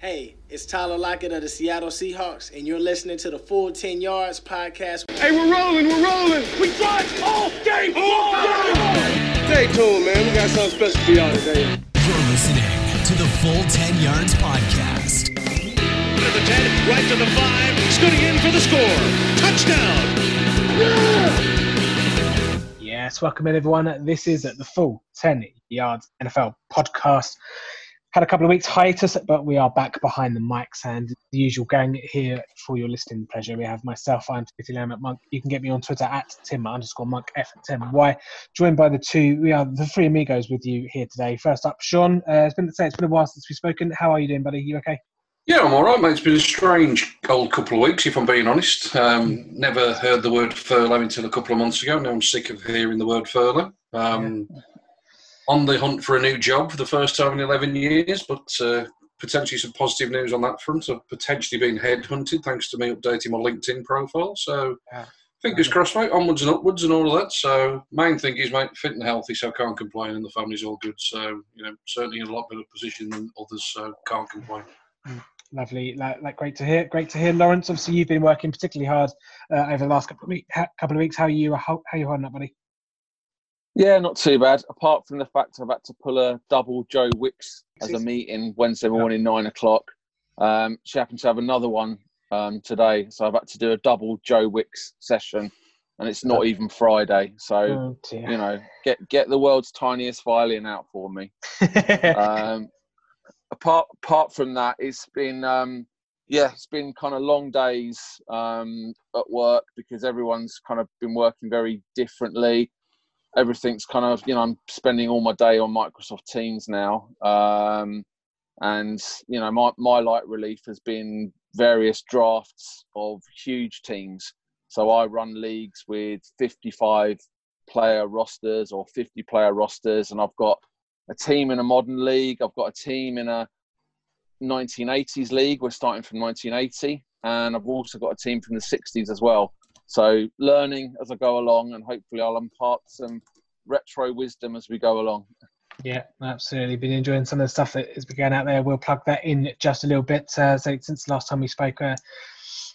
Hey, it's Tyler Lockett of the Seattle Seahawks, and you're listening to the Full 10 Yards podcast. Hey, we're rolling, we're rolling. We drive all game, all game. Stay tuned, man. We got something special for y'all today. You're listening to the Full 10 Yards podcast. To the 10, right to the 5, scooting in for the score. Touchdown. Yes, welcome in everyone. This is the Full 10 Yards NFL podcast had a couple of weeks hiatus, but we are back behind the mics and the usual gang here for your listening pleasure. We have myself, I'm Timothy Lamb at Monk. You can get me on Twitter at Tim underscore Monk F Tim Y. Joined by the two, we are the three amigos with you here today. First up, Sean. Uh, it's been say it's been a while since we've spoken. How are you doing, buddy? You okay? Yeah, I'm all right, mate. It's been a strange old couple of weeks, if I'm being honest. Um, never heard the word furlough until a couple of months ago. Now I'm sick of hearing the word furlough. Um, yeah on the hunt for a new job for the first time in 11 years, but uh, potentially some positive news on that front. I've potentially been headhunted thanks to me updating my LinkedIn profile. So yeah. fingers crossed, mate, onwards and upwards and all of that. So main thing is, mate, fit and healthy, so can't complain, and the family's all good. So, you know, certainly in a lot better position than others, so can't complain. Mm, lovely, like, like, great to hear. Great to hear, Lawrence. Obviously, you've been working particularly hard uh, over the last couple of, week, couple of weeks. How are you? How, how are you holding up, buddy? Yeah, not too bad. Apart from the fact I've had to pull a double Joe Wicks as a meeting Wednesday morning, nine o'clock. Um, she happened to have another one um, today, so I've had to do a double Joe Wicks session, and it's not even Friday. So oh, you know, get get the world's tiniest violin out for me. um, apart apart from that, it's been um, yeah, it's been kind of long days um, at work because everyone's kind of been working very differently everything's kind of you know I'm spending all my day on Microsoft Teams now, um, and you know my my light relief has been various drafts of huge teams. So I run leagues with 55 player rosters or 50 player rosters, and I've got a team in a modern league. I've got a team in a 1980s league. We're starting from 1980, and I've also got a team from the 60s as well. So learning as I go along, and hopefully I'll impart some retro wisdom as we go along. Yeah, absolutely. Been enjoying some of the stuff that has been going out there. We'll plug that in just a little bit. Uh, so since the last time we spoke, uh,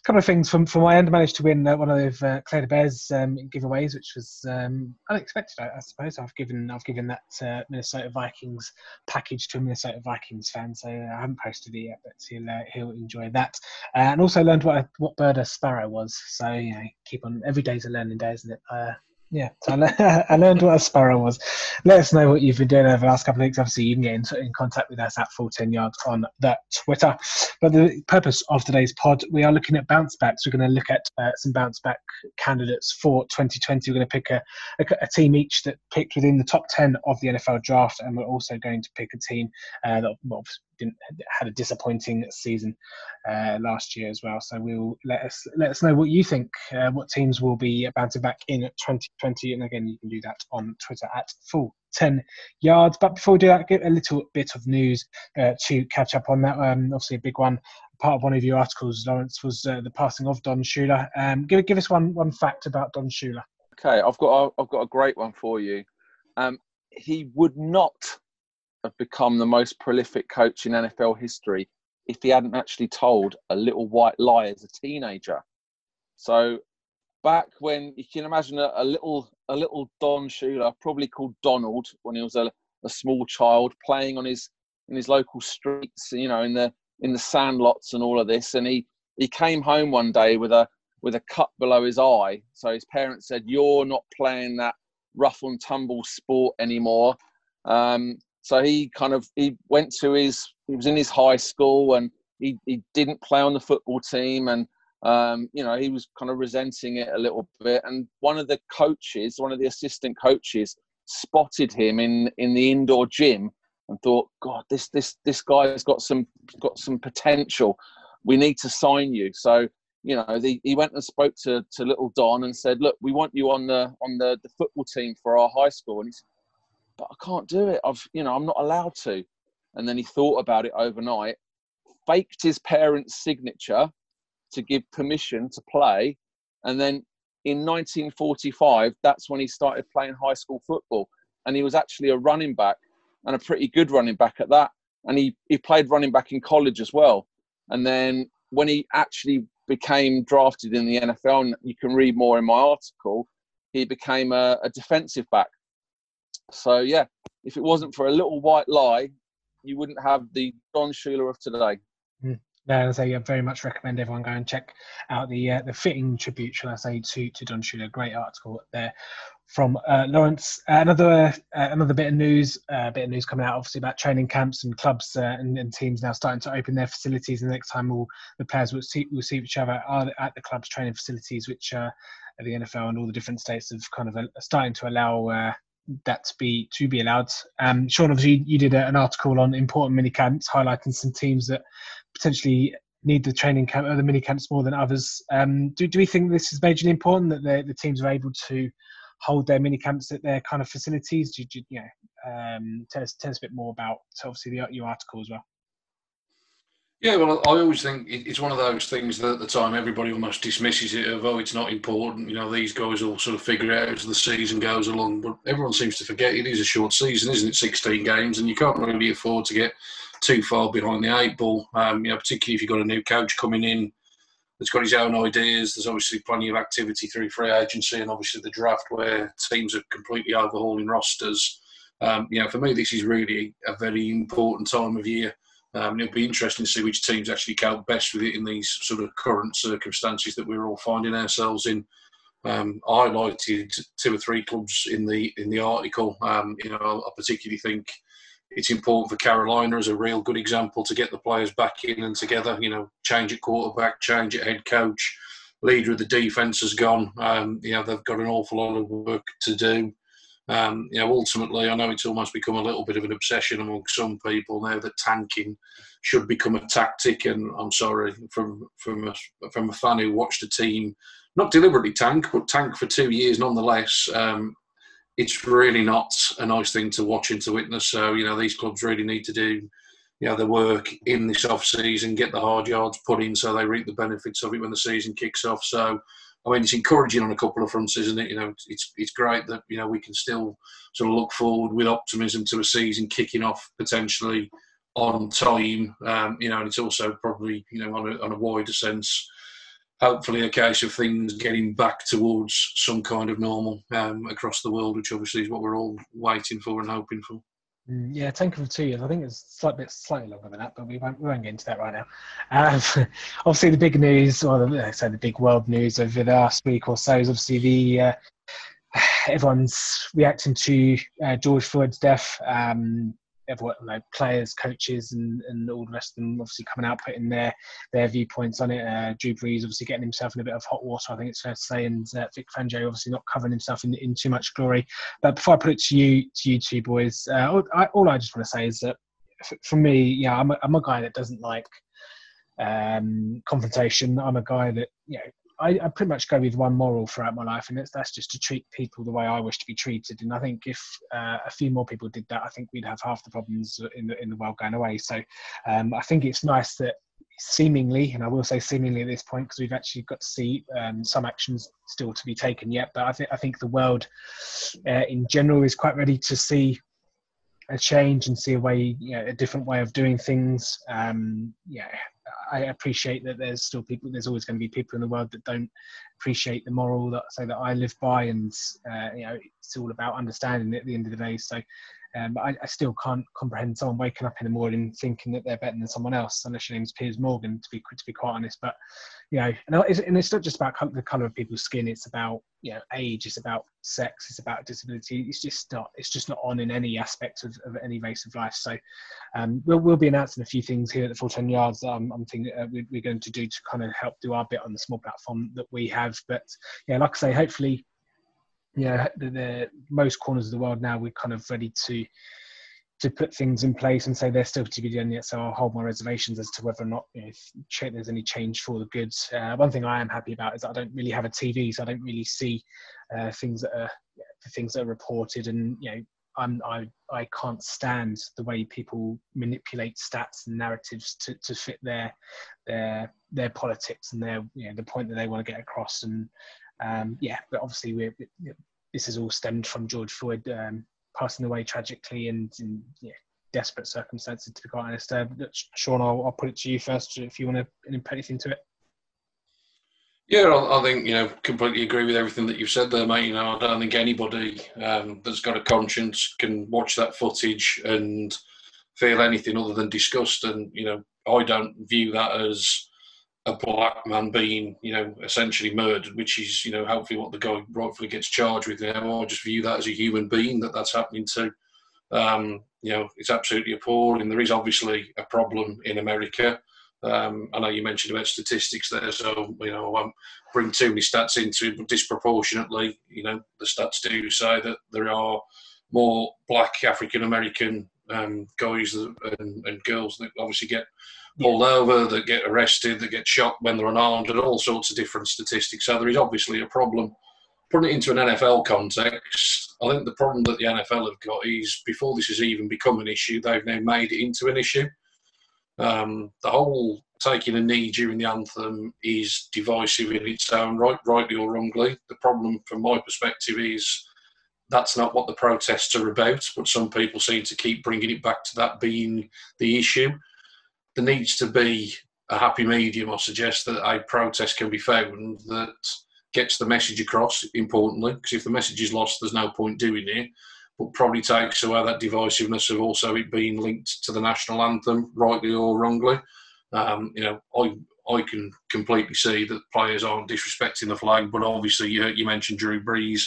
couple of things from from my end. I managed to win uh, one of uh, Claire de Bears um, giveaways, which was um, unexpected, I, I, suppose. I've given I've given that uh, Minnesota Vikings package to a Minnesota Vikings fan, so I haven't posted it yet, but he'll uh, he'll enjoy that. Uh, and also learned what what bird a sparrow was. So you know, keep on every day's a learning day, isn't it? Yeah, I learned what a sparrow was. Let us know what you've been doing over the last couple of weeks. Obviously, you can get in, in contact with us at Full 10 Yards on that Twitter. But the purpose of today's pod, we are looking at bounce backs. We're going to look at uh, some bounce back candidates for 2020. We're going to pick a, a, a, team each that picked within the top 10 of the NFL draft, and we're also going to pick a team uh, that well, didn't had a disappointing season uh, last year as well. So we'll let us let us know what you think. Uh, what teams will be bouncing back in 2020, and again, you can do that on Twitter at full 10 yards. But before we do that, get a little bit of news uh, to catch up on that. Um, obviously, a big one. Part of one of your articles, Lawrence, was uh, the passing of Don Shula. Um, give give us one one fact about Don Shula. Okay, I've got a, I've got a great one for you. Um, he would not have become the most prolific coach in NFL history if he hadn't actually told a little white lie as a teenager. So back when you can imagine a, a little a little Don Shula, probably called Donald when he was a, a small child, playing on his in his local streets, you know, in the in the sandlots and all of this. And he he came home one day with a with a cut below his eye. So his parents said, "You're not playing that rough and tumble sport anymore." Um, so he kind of he went to his he was in his high school and he, he didn't play on the football team and um, you know he was kind of resenting it a little bit. And one of the coaches one of the assistant coaches spotted him in in the indoor gym and thought god this this this guy's got some got some potential. We need to sign you. So you know the, he went and spoke to to little don and said look we want you on the on the, the football team for our high school. And he said but I can't do it. I've, you know, I'm not allowed to. And then he thought about it overnight, faked his parents' signature to give permission to play. And then in 1945, that's when he started playing high school football. And he was actually a running back and a pretty good running back at that. and he he played running back in college as well. And then when he actually became drafted in the NFL, and you can read more in my article, he became a, a defensive back. So yeah, if it wasn't for a little white lie, you wouldn't have the Don Shula of today. Mm. No, as I very much recommend everyone go and check out the uh, the fitting tribute, shall I say, to to Don Shula. Great article there from uh, Lawrence. Uh, another uh, another bit of news, uh, bit of news coming out, obviously about training camps and clubs uh, and, and, teams now starting to open their facilities. And the next time, all the players will see will see each other at the club's training facilities, which uh, the NFL and all the different states have kind of starting to allow that to be to be allowed. Um, Sean, obviously, you did a, an article on important mini camps, highlighting some teams that potentially need the training camp or the mini camps more than others. Um, do, do we think this is majorly important that the, the teams are able to hold their mini camps at their kind of facilities? Do, do you know, um, tell us tell us a bit more about so obviously the, your article as well. Yeah, well, I always think it's one of those things that at the time everybody almost dismisses it of, oh, it's not important. You know, these guys will sort of figure out as the season goes along. But everyone seems to forget it is a short season, isn't it? 16 games, and you can't really afford to get too far behind the eight ball. Um, you know, particularly if you've got a new coach coming in that's got his own ideas. There's obviously plenty of activity through free agency and obviously the draft where teams are completely overhauling rosters. Um, you know, for me, this is really a very important time of year. Um, it'll be interesting to see which teams actually cope best with it in these sort of current circumstances that we're all finding ourselves in. Um, I highlighted two or three clubs in the in the article. Um, you know, I particularly think it's important for Carolina as a real good example to get the players back in and together. You know, change at quarterback, change at head coach, leader of the defense has gone. Um, you know, they've got an awful lot of work to do. Um, you know, ultimately, I know it's almost become a little bit of an obsession among some people now that tanking should become a tactic. And I'm sorry, from from a, from a fan who watched a team not deliberately tank, but tank for two years nonetheless. Um, it's really not a nice thing to watch and to witness. So you know, these clubs really need to do you know, the work in this off season, get the hard yards put in, so they reap the benefits of it when the season kicks off. So I mean, it's encouraging on a couple of fronts, isn't it? You know, it's it's great that you know we can still sort of look forward with optimism to a season kicking off potentially on time. Um, you know, and it's also probably you know on a, on a wider sense, hopefully a case of things getting back towards some kind of normal um, across the world, which obviously is what we're all waiting for and hoping for. Mm, yeah, Tank for two years. I think it's slightly slightly longer than that, but we won't we won't get into that right now. Um, obviously, the big news, or the, say the big world news over the last week or so, is obviously the uh, everyone's reacting to uh, George Floyd's death. Um, everyone, like players, coaches, and, and all the rest of them obviously coming out putting their their viewpoints on it. Uh, Drew Brees obviously getting himself in a bit of hot water, I think it's fair to say, and uh, Vic Fangio obviously not covering himself in, in too much glory. But before I put it to you, to you two boys, uh, all, I, all I just want to say is that for me, yeah, I'm a, I'm a guy that doesn't like um, confrontation. I'm a guy that you know I, I, pretty much go with one moral throughout my life, and that's just to treat people the way I wish to be treated. And I think if uh, a few more people did that, I think we'd have half the problems in the in the world going away. So um, I think it's nice that seemingly, and I will say seemingly at this point, because we've actually got to see um, some actions still to be taken yet. But I think I think the world uh, in general is quite ready to see a change and see a way, you know, a different way of doing things. Um, yeah, I appreciate that there's still people. There's always going to be people in the world that don't appreciate the moral that say that I live by, and uh, you know, it's all about understanding at the end of the day. So, um, I, I, still can't comprehend someone waking up in the morning thinking that they're better than someone else, unless your name's Piers Morgan, to be to be quite honest. But you know, and it's, and it's not just about the color of people's skin; it's about you know age, it's about sex, it's about disability. It's just not it's just not on in any aspect of, of any race of life. So, um, we'll we'll be announcing a few things here at the full ten yards. I'm thinking uh, we, we're going to do to kind of help do our bit on the small platform that we have. But yeah, like I say, hopefully yeah, the, the, most corners of the world now we're kind of ready to to put things in place and say they're still to be done yet. So I'll hold my reservations as to whether or not you know, if there's any change for the goods. Uh, one thing I am happy about is I don't really have a TV, so I don't really see uh, things that are the things that are reported, and you know I'm, I I can't stand the way people manipulate stats and narratives to, to fit their their their politics and their you know the point that they want to get across and um, yeah, but obviously we're, this has all stemmed from George Floyd um, passing away tragically, and, and yeah, desperate circumstances, to be quite honest. Uh, Sean, I'll, I'll, put it to you first if you want to put anything to it. Yeah, I, I, think you know completely agree with everything that you've said there, mate. You know, I don't think anybody um, that's got a conscience can watch that footage and feel anything other than disgust. And you know, I don't view that as a black man being, you know, essentially murdered, which is, you know, hopefully what the guy rightfully gets charged with. You I just view that as a human being that that's happening to. Um, you know, it's absolutely appalling. There is obviously a problem in America. Um, I know you mentioned about statistics there, so you know I won't bring too many stats into it, but disproportionately, you know, the stats do say that there are more Black African American um, guys and, and, girls that obviously get pulled yeah. over, that get arrested, that get shot when they're unarmed, and all sorts of different statistics. So there is obviously a problem. Putting it into an NFL context, I think the problem that the NFL have got is before this has even become an issue, they've now made it into an issue. Um, the whole taking a knee during the anthem is divisive in its own right, rightly or wrongly. The problem, from my perspective, is that's not what the protests are about, but some people seem to keep bringing it back to that being the issue. There needs to be a happy medium, I suggest, that a protest can be found that gets the message across, importantly, because if the message is lost, there's no point doing it, but probably takes away that divisiveness of also it being linked to the national anthem, rightly or wrongly. Um, you know, I I can completely see that players aren't disrespecting the flag, but obviously you, you mentioned Drew Brees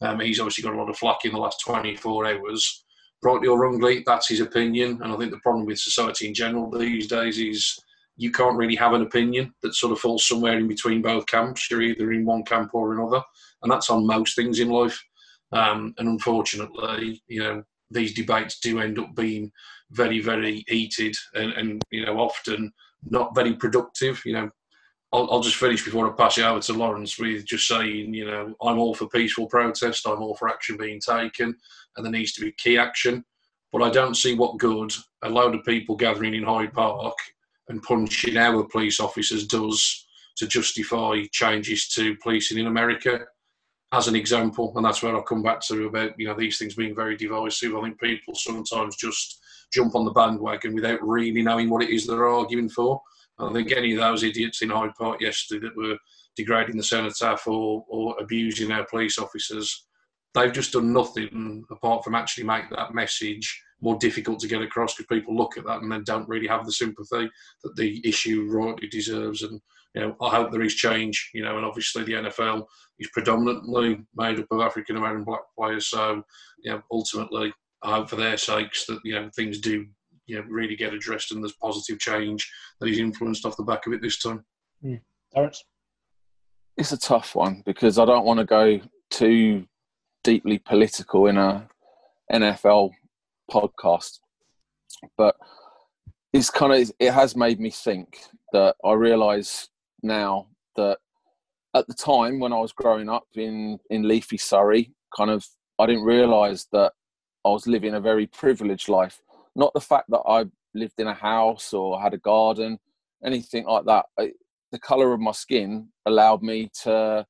um, he's obviously got a lot of flack in the last 24 hours. Rightly or wrongly, that's his opinion. And I think the problem with society in general these days is you can't really have an opinion that sort of falls somewhere in between both camps. You're either in one camp or another. And that's on most things in life. Um, and unfortunately, you know, these debates do end up being very, very heated and, and, you know, often not very productive. You know, I'll, I'll, just finish before I pass it over to Lawrence with just saying, you know, I'm all for peaceful protest. I'm all for action being taken, and there needs to be key action. But I don't see what good a load of people gathering in Hyde Park and punching our police officers does to justify changes to policing in America. As an example, and that's where I'll come back to about you know these things being very divisive. I think people sometimes just jump on the bandwagon without really knowing what it is they're arguing for. I think any of those idiots in Hyde Park yesterday that were degrading the cenotaph or, or abusing our police officers, they've just done nothing apart from actually make that message more difficult to get across because people look at that and then don't really have the sympathy that the issue rightly deserves. And you know, I hope there is change. You know, and obviously the NFL is predominantly made up of African American black players. So, you know, ultimately, I hope for their sakes that you know things do you know, really get addressed and there's positive change that he's influenced off the back of it this time. Mm. It's a tough one because I don't want to go too deeply political in a NFL podcast, but it's kind of it has made me think that I realise now that at the time when I was growing up in in leafy Surrey, kind of I didn't realise that I was living a very privileged life not the fact that I lived in a house or had a garden, anything like that. I, the color of my skin allowed me to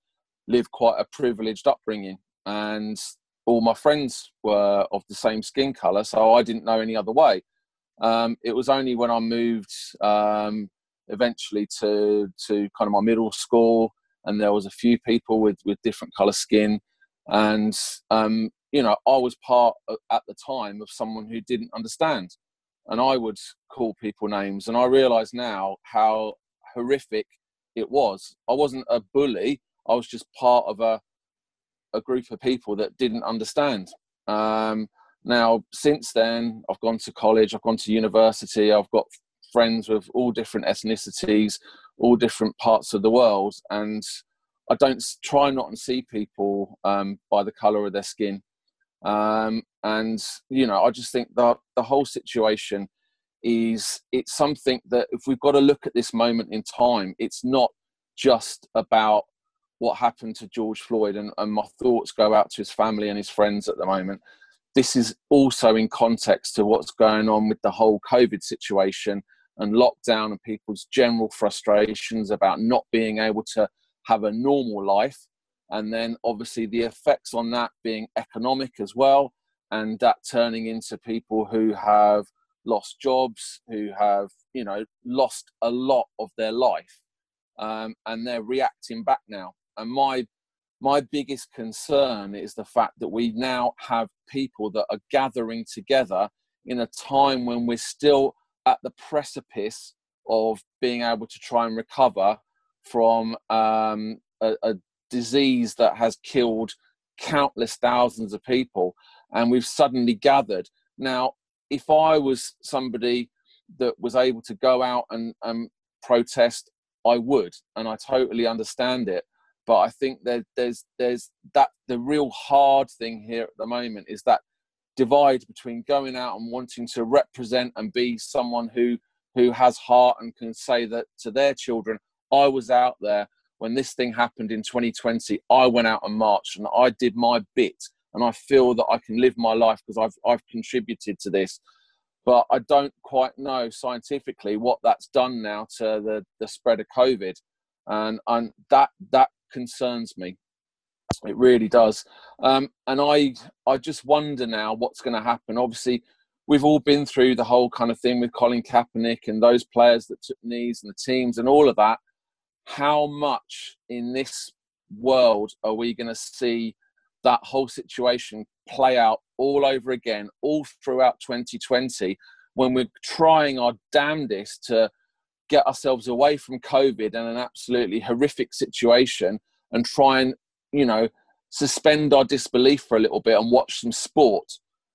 live quite a privileged upbringing, and all my friends were of the same skin color, so I didn't know any other way. Um, it was only when I moved um, eventually to to kind of my middle school, and there was a few people with with different color skin, and um, you know, I was part of, at the time of someone who didn't understand, and I would call people names, and I realise now how horrific it was. I wasn't a bully; I was just part of a a group of people that didn't understand. Um, now, since then, I've gone to college, I've gone to university, I've got friends with all different ethnicities, all different parts of the world, and I don't try not to see people um, by the color of their skin. Um, and you know, I just think that the whole situation is it's something that if we've got to look at this moment in time, it's not just about what happened to George Floyd, and, and my thoughts go out to his family and his friends at the moment. This is also in context to what's going on with the whole COVID situation and lockdown and people's general frustrations about not being able to have a normal life and then obviously the effects on that being economic as well and that turning into people who have lost jobs, who have, you know, lost a lot of their life. Um, and they're reacting back now. And my my biggest concern is the fact that we now have people that are gathering together in a time when we're still at the precipice of being able to try and recover from um, a, a disease that has killed countless thousands of people and we've suddenly gathered. Now if i was somebody that was able to go out and, protest i would and i totally understand it. But i think there's there's that the real hard thing here at the moment is that divide between going out and wanting to represent and be someone who who has heart and can say that to their children i was out there when this thing happened in 2020, I went out and marched and I did my bit. And I feel that I can live my life because I've, I've contributed to this. But I don't quite know scientifically what that's done now to the, the spread of COVID. And, and that, that concerns me. It really does. Um, and I, I just wonder now what's going to happen. Obviously, we've all been through the whole kind of thing with Colin Kaepernick and those players that took knees and the teams and all of that how much in this world are we going to see that whole situation play out all over again, all throughout 2020, when we're trying our damnedest to get ourselves away from COVID and an absolutely horrific situation and try and, you know, suspend our disbelief for a little bit and watch some sport.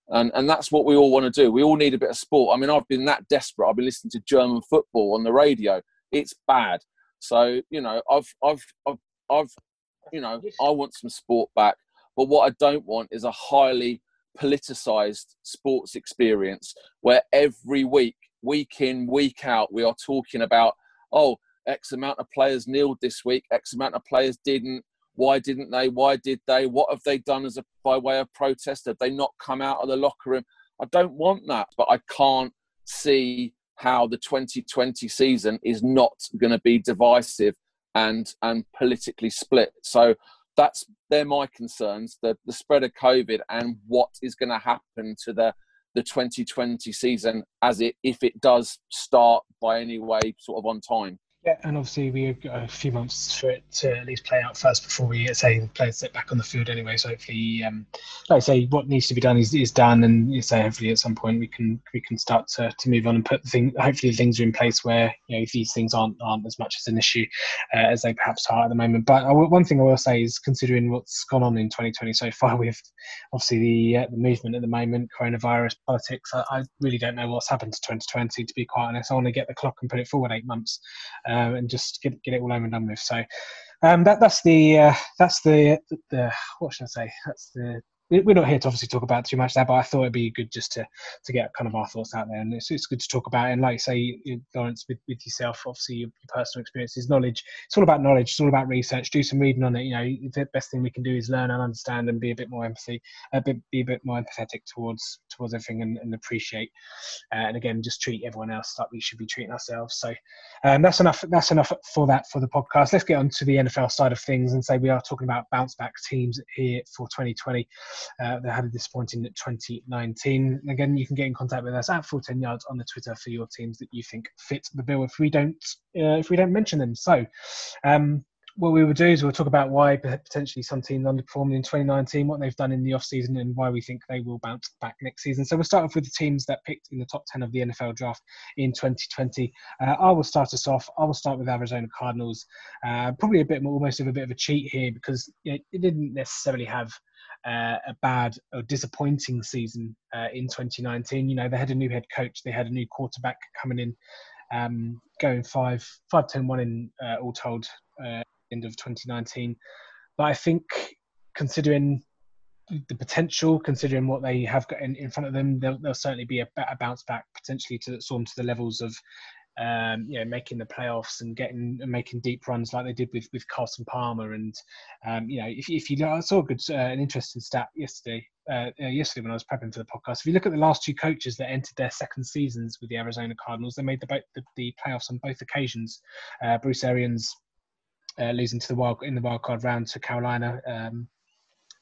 And, and that's what we all want to do. We all need a bit of sport. I mean, I've been that desperate. I've been listening to German football on the radio. It's bad. So you know, I've I've I've, I've you know, I want some sport back, but what I don't want is a highly politicized sports experience where every week, week in, week out, we are talking about oh, X amount of players kneeled this week, X amount of players didn't. Why didn't they? Why did they? What have they done as a by way of protest? Have they not come out of the locker room? I don't want that, but I can't see how the 2020 season is not going to be divisive and and politically split. So that's they're my concerns: the the spread of COVID and what is going to happen to the the 2020 season as it if it does start by any way sort of on time. Yeah, and obviously we've got a few months for it to at least play out first before we say the players sit back on the field anyway. So hopefully, um, like I say, what needs to be done is, is done, and you say hopefully at some point we can we can start to, to move on and put the thing. Hopefully, things are in place where you know these things aren't aren't as much as an issue uh, as they perhaps are at the moment. But one thing I will say is considering what's gone on in 2020 so far with obviously the uh, the movement at the moment, coronavirus politics. I, I, really don't know what's happened to 2020. To be quite honest, I want to get the clock and put it forward eight months um, and just get get it all over and done with. So um, that that's the uh, that's the, the what should I say? That's the we're not here to obviously talk about too much there, but I thought it'd be good just to to get kind of our thoughts out there, and it's, it's good to talk about. It. And like you say, Lawrence, with, with yourself, obviously your, your, personal experiences, knowledge. It's all about knowledge. It's all about research. Do some reading on it. You know, the best thing we can do is learn and understand, and be a bit more empathy, a bit be a bit more empathetic towards towards everything, and, and appreciate. Uh, and again, just treat everyone else like we should be treating ourselves. So um, that's enough. That's enough for that for the podcast. Let's get on to the NFL side of things and say we are talking about bounce back teams here for 2020. Uh, they had a disappointing 2019. Again, you can get in contact with us at full 10 yards on the Twitter for your teams that you think fit the bill. If we don't, uh, if we don't mention them, so um, what we will do is we'll talk about why potentially some teams underperformed in 2019, what they've done in the off season, and why we think they will bounce back next season. So we'll start off with the teams that picked in the top 10 of the NFL draft in 2020. Uh, I will start us off. I will start with Arizona Cardinals. Uh, probably a bit more, almost of a bit of a cheat here because it, it didn't necessarily have uh, a bad or disappointing season uh, in 2019. You know, they had a new head coach, they had a new quarterback coming in, um, going five, five, ten, one in uh, all told, uh, end of 2019. But I think considering the potential, considering what they have got in, in front of them, there'll, there'll certainly be a, a bounce back potentially to of to the levels of um, you know, making the playoffs and getting and making deep runs like they did with with Carson Palmer. And um, you know, if, if you I saw a good uh, an interesting stat yesterday. Uh, uh, yesterday when I was prepping for the podcast, if you look at the last two coaches that entered their second seasons with the Arizona Cardinals, they made the the, the playoffs on both occasions. Uh, Bruce Arians uh, losing to the wild in the wild card round to Carolina, um,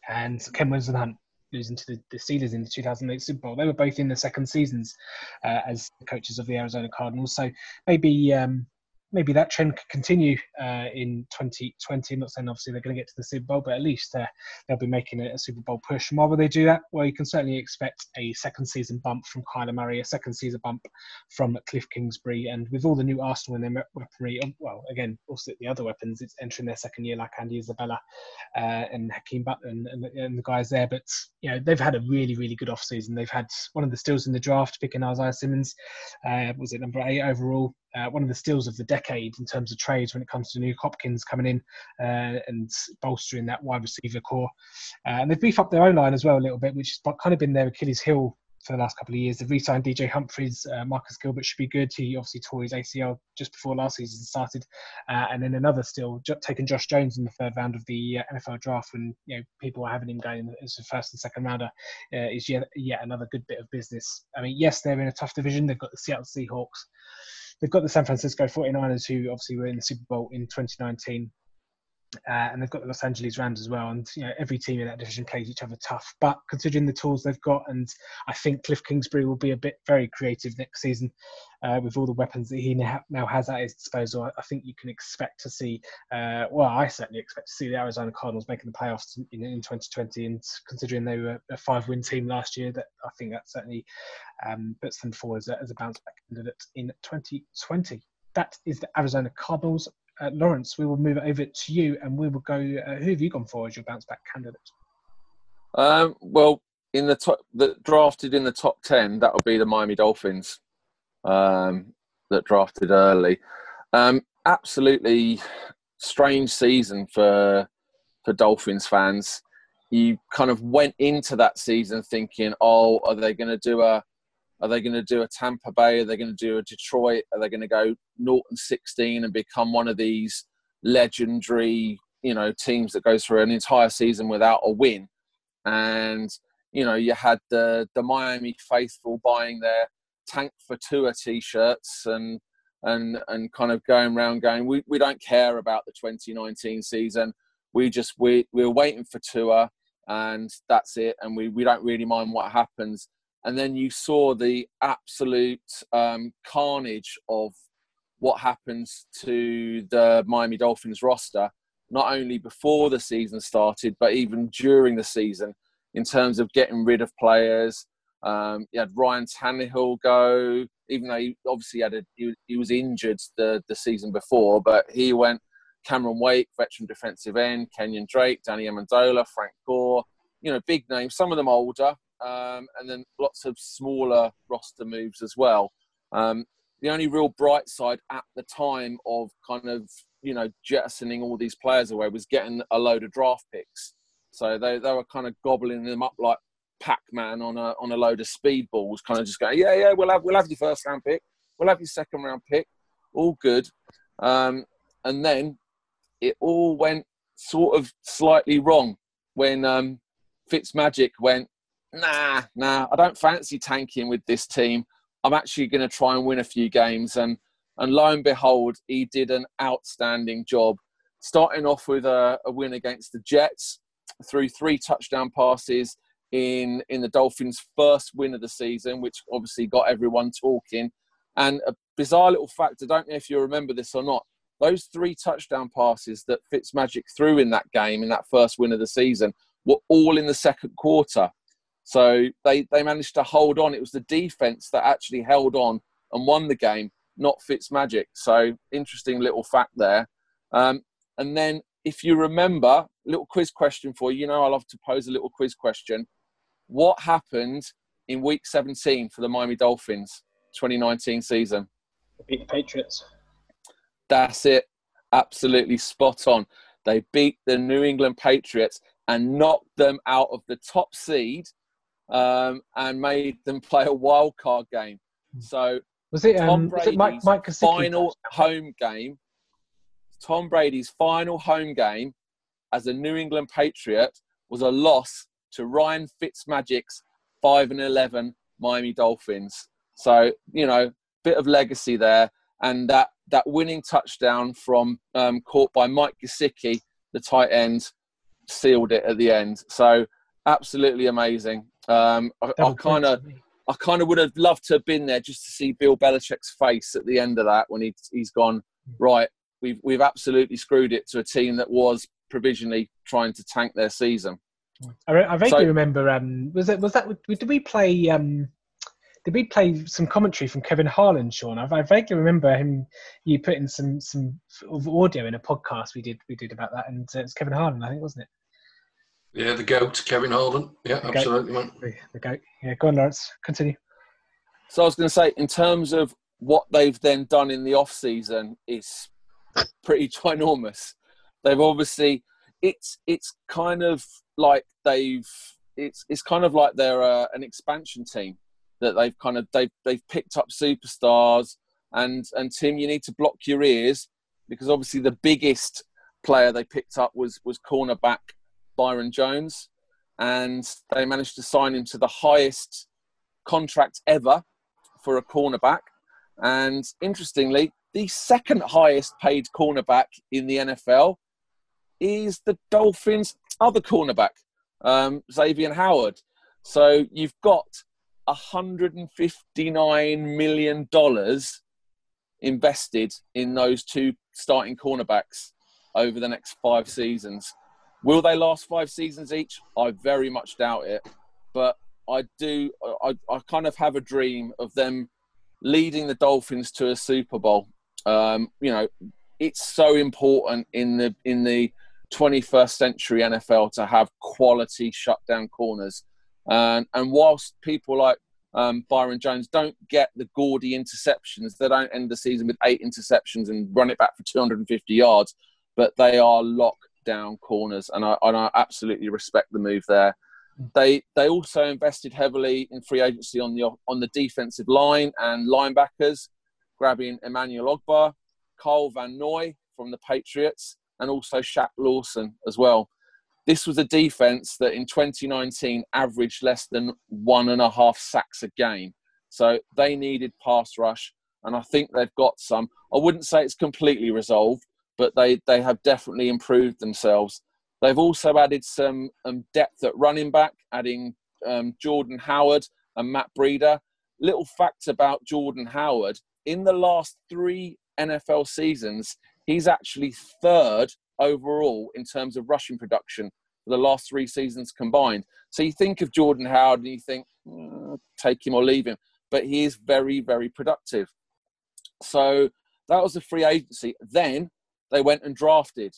and Ken Whisenhunt losing to the, the Steelers in the 2008 Super Bowl. They were both in the second seasons uh, as coaches of the Arizona Cardinals. So maybe um, maybe that trend could continue uh, in 2020. I'm not saying obviously they're going to get to the Super Bowl, but at least uh, they'll be making a, Super Bowl push. And why will they do that? Well, you can certainly expect a second season bump from Kyler Murray, a second season bump from Cliff Kingsbury, and with all the new Arsenal and their weaponry, um, well, again, also the other weapons, it's entering their second year like Andy Isabella uh, and Hakeem Butler and, and, and, the guys there. But you know they've had a really really good off season. They've had one of the steals in the draft, picking Isaiah Simmons, uh, was it number eight overall uh, one of the steals of the decade in terms of trades when it comes to Nuk Hopkins coming in uh, and bolstering that wide receiver core. Uh, and they've beefed up their own line as well a little bit, which has kind of been their Achilles heel for the last couple of years. They've re-signed DJ Humphries. Uh, Marcus Gilbert should be good. He obviously tore his ACL just before last season started, uh, and then another still taking Josh Jones in the third round of the uh, NFL draft when you know people were having him going as the first and second rounder is yet yet another good bit of business. I mean, yes, they're in a tough division. They've got the Seattle Seahawks they've got the San Francisco 49ers, who obviously were in the Super Bowl in 2019. Uh, and they've got the Los Angeles Rams as well. And you know, every team in that division plays each other tough. But considering the tools they've got, and I think Cliff Kingsbury will be a bit very creative next season uh, with all the weapons that he now has at his disposal. I think you can expect to see. Uh, well, I certainly expect to see the Arizona Cardinals making the playoffs in, in 2020. And considering they were a five-win team last year, that I think that certainly um, puts them forward as a, as a bounce-back candidate in 2020 that is the Arizona Cardinals uh, Lawrence, we will move over to you, and we will go. Uh, who have you gone for as your bounce back candidate? Um, well, in the top, the drafted in the top ten, that will be the Miami Dolphins. Um, that drafted early. Um, absolutely strange season for for Dolphins fans. You kind of went into that season thinking, "Oh, are they going to do a are they going to do a Tampa Bay? Are they going to do a Detroit? Are they going to go Norton 16 and become one of these legendary, you know, teams that goes through an entire season without a win? And you know, you had the the Miami faithful buying their Tank for Tua t-shirts and and and kind of going around going, we, we don't care about the 2019 season. We just we we're waiting for Tua and that's it. And we, we don't really mind what happens and then you saw the absolute um, carnage of what happens to the Miami Dolphins roster, not only before the season started, but even during the season, in terms of getting rid of players. Um, you had Ryan Tannehill go, even though he obviously had a, he, he was injured the, the season before, but he went Cameron Wake, veteran defensive end, Kenyon Drake, Danny Amendola, Frank Gore, you know, big names, some of them older, um, and then lots of smaller roster moves as well. Um, the only real bright side at the time of kind of you know jettisoning all these players away was getting a load of draft picks. So they, they were kind of gobbling them up like Pac-Man on a on a load of speedballs, kind of just going, yeah, yeah, we'll have we'll have your first round pick, we'll have your second round pick, all good. Um, and then it all went sort of slightly wrong when um, Fitzmagic went, nah, nah, I don't fancy tanking with this team. I'm actually going to try and win a few games. And, and lo and behold, he did an outstanding job. Starting off with a, a win against the Jets through three touchdown passes in, in the Dolphins' first win of the season, which obviously got everyone talking. And a bizarre little fact, I don't know if you remember this or not, those three touchdown passes that Fitzmagic threw in that game, in that first win of the season, were all in the second quarter. So they, they managed to hold on. It was the defense that actually held on and won the game, not Fitzmagic. So interesting little fact there. Um, and then if you remember, little quiz question for you. You know, I love to pose a little quiz question. What happened in week 17 for the Miami Dolphins 2019 season? Beat the Patriots. That's it. Absolutely spot on. They beat the New England Patriots and knocked them out of the top seed um, and made them play a wild card game. So was it, um, Brady's it Mike, Mike final home game? Tom Brady's final home game as a New England Patriot was a loss to Ryan Fitzmagic's five and eleven Miami Dolphins. So you know, bit of legacy there, and that that winning touchdown from um, caught by Mike Gesicki, the tight end, sealed it at the end. So absolutely amazing. Um, I kind of, I kind of would have loved to have been there just to see Bill Belichick's face at the end of that when he, he's gone right. We've we've absolutely screwed it to a team that was provisionally trying to tank their season. I, I vaguely so, remember. Um, was it was that? Did we play? Um, did we play some commentary from Kevin Harlan, Sean? I, I vaguely remember him. You put in some some audio in a podcast we did we did about that, and uh, it's Kevin Harlan, I think, wasn't it? Yeah, the goat, Kevin Harlan. Yeah, the absolutely, goat. man. The goat. Yeah, go on, Lawrence. Continue. So I was going to say, in terms of what they've then done in the off season, is pretty ginormous. They've obviously, it's it's kind of like they've it's it's kind of like they're uh, an expansion team that they've kind of they've they've picked up superstars and and Tim, you need to block your ears because obviously the biggest player they picked up was was cornerback Byron Jones, and they managed to sign him to the highest contract ever for a cornerback. And interestingly, the second highest paid cornerback in the NFL is the Dolphins' other cornerback, um, Xavier Howard. So you've got $159 million invested in those two starting cornerbacks over the next five seasons. Will they last five seasons each? I very much doubt it. But I do, I, I kind of have a dream of them leading the Dolphins to a Super Bowl. Um, you know, it's so important in the in the 21st century NFL to have quality shutdown corners. And, and whilst people like um, Byron Jones don't get the gaudy interceptions, they don't end the season with eight interceptions and run it back for 250 yards, but they are lockdown corners. And I, and I absolutely respect the move there. They they also invested heavily in free agency on the on the defensive line and linebackers, grabbing Emmanuel Ogbah, Kyle Van Noy from the Patriots, and also Shaq Lawson as well. This was a defense that in 2019 averaged less than one and a half sacks a game. So they needed pass rush, and I think they've got some. I wouldn't say it's completely resolved, but they, they have definitely improved themselves. They've also added some um, depth at running back, adding um, Jordan Howard and Matt Breida. Little fact about Jordan Howard in the last three NFL seasons, he's actually third overall in terms of rushing production for the last three seasons combined. So you think of Jordan Howard and you think, mm, take him or leave him. But he is very, very productive. So that was the free agency. Then they went and drafted.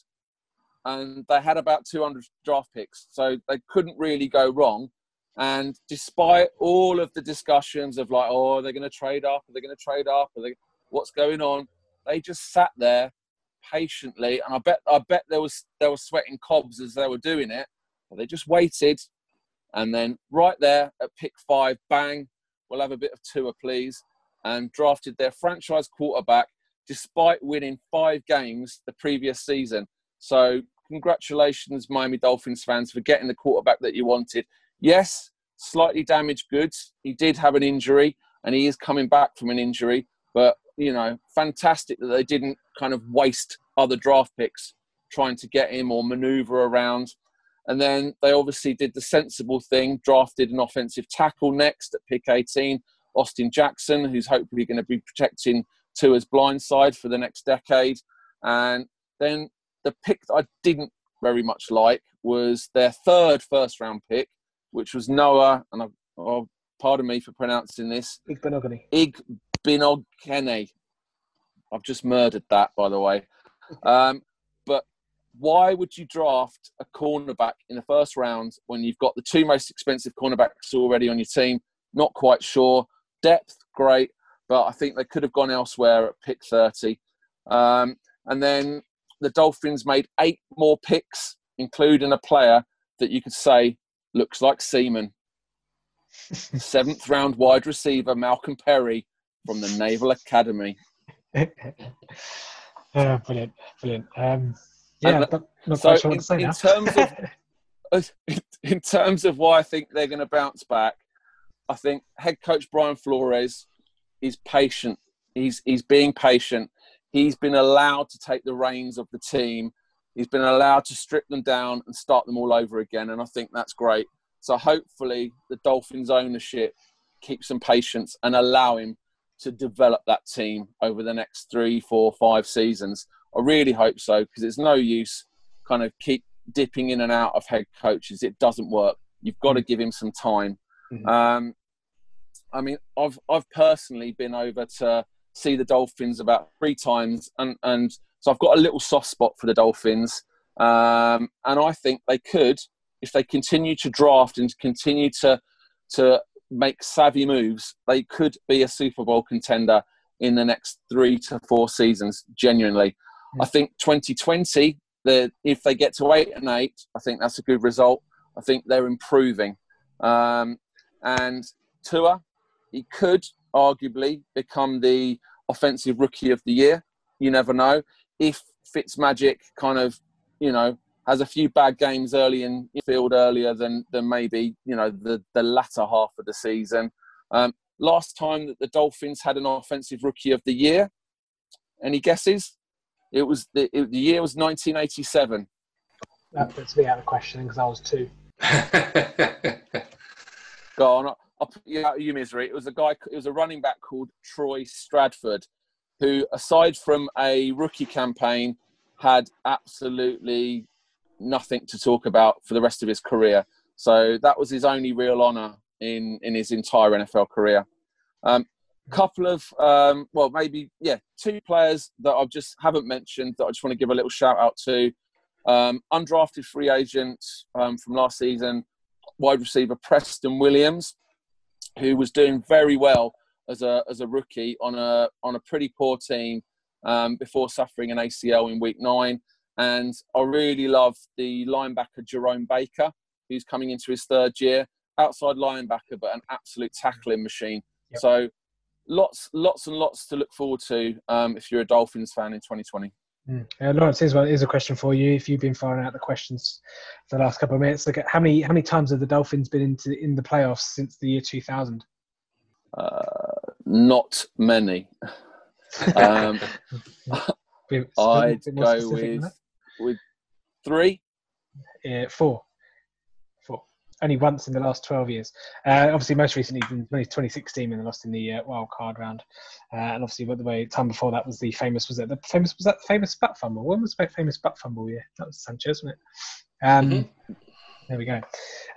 And they had about 200 draft picks. So they couldn't really go wrong. And despite all of the discussions of like, oh, are they're going to trade up, are they going to trade up, are they, what's going on? They just sat there patiently, and I bet I bet there was they were sweating cobs as they were doing it. But they just waited, and then right there at pick five, bang, we'll have a bit of Tua, please, and drafted their franchise quarterback despite winning five games the previous season. So congratulations, Miami Dolphins fans, for getting the quarterback that you wanted. Yes, slightly damaged goods. He did have an injury, and he is coming back from an injury. But you know, fantastic that they didn't kind of waste other draft picks trying to get him or maneuver around. And then they obviously did the sensible thing, drafted an offensive tackle next at pick 18, Austin Jackson, who's hopefully going to be protecting Tua's blind side for the next decade. And then the pick that I didn't very much like was their third first round pick, which was Noah, and I, oh, pardon me for pronouncing this. Igbinoghene. Ig Binogene. I've just murdered that, by the way. Um, but why would you draft a cornerback in the first round when you've got the two most expensive cornerbacks already on your team? Not quite sure. Depth, great, but I think they could have gone elsewhere at pick 30. Um, and then the Dolphins made eight more picks, including a player that you could say looks like Seaman. Seventh round wide receiver Malcolm Perry from the Naval Academy. oh, brilliant, brilliant. Um, yeah, and, not so sure in, in terms of in terms of why I think they're going to bounce back, I think head coach Brian Flores is patient. He's he's being patient. He's been allowed to take the reins of the team. He's been allowed to strip them down and start them all over again, and I think that's great. So hopefully the Dolphins ownership keep some patience and allow him to develop that team over the next three, four, five seasons. I really hope so because it's no use kind of keep dipping in and out of head coaches. It doesn't work. You've got to mm. give him some time. Mm-hmm. Um, I mean, I've I've personally been over to see the Dolphins about three times, and and so I've got a little soft spot for the Dolphins, um, and I think they could, if they continue to draft and continue to to make savvy moves, they could be a Super Bowl contender in the next three to four seasons. Genuinely, I think 2020, the, if they get to eight and eight, I think that's a good result. I think they're improving, um, and Tua, he could arguably become the offensive rookie of the year. You never know if Fitzmagic kind of, you know, has a few bad games early in field earlier than than maybe you know the the latter half of the season. Um, last time that the Dolphins had an offensive rookie of the year, any guesses? It was the it, the year was 1987. That puts me out of question because I was two. Go on, I'll put you out of your misery. It was a guy. It was a running back called Troy Stradford, who, aside from a rookie campaign, had absolutely nothing to talk about for the rest of his career. So that was his only real honour in in his entire NFL career. Um, couple of um, well, maybe yeah, two players that I just haven't mentioned that I just want to give a little shout out to. Um, undrafted free agent um, from last season, wide receiver Preston Williams, who was doing very well as a as a rookie on a on a pretty poor team um, before suffering an ACL in week nine. And I really love the linebacker Jerome Baker, who's coming into his third year, outside linebacker, but an absolute tackling machine. Yep. So lots, lots and lots to look forward to um, if you're a Dolphins fan in 2020. Mm. Uh, Lawrence, here's, one, here's a question for you. If you've been firing out the questions for the last couple of minutes, look at how many how many times have the Dolphins been into in the playoffs since the year 2000? Uh, not many. um, I'd go with with three. Yeah, four. Only once in the last 12 years. Uh, obviously, most recently in 2016 when they lost in the uh, wild card round. Uh, and obviously, by the way time before that was the famous was it the famous was that the famous butt fumble? When was the famous butt fumble? Yeah, that was Sanchez, wasn't it? Um, mm-hmm. There we go.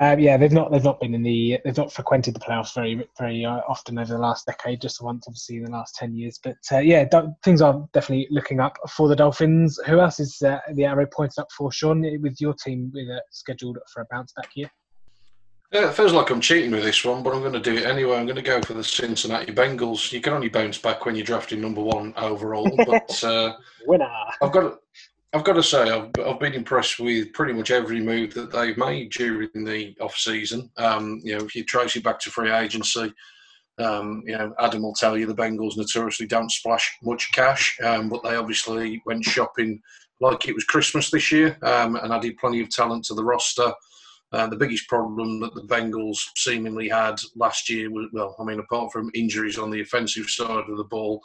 Um, yeah, they've not they've not been in the they've not frequented the playoffs very very uh, often over the last decade. Just once, obviously, in the last ten years. But uh, yeah, things are definitely looking up for the Dolphins. Who else is uh, the arrow pointed up for? Sean, with your team with, uh, scheduled for a bounce back year. Yeah, it feels like I'm cheating with this one, but I'm going to do it anyway. I'm going to go for the Cincinnati Bengals. You can only bounce back when you're drafting number one overall, but uh, winner. I've got I've got to say, I've, I've been impressed with pretty much every move that they've made during the off season. Um, you know, if you trace it back to free agency, um, you know, Adam will tell you the Bengals notoriously don't splash much cash, um, but they obviously went shopping like it was Christmas this year um, and added plenty of talent to the roster. Uh, the biggest problem that the Bengals seemingly had last year was, well, I mean, apart from injuries on the offensive side of the ball,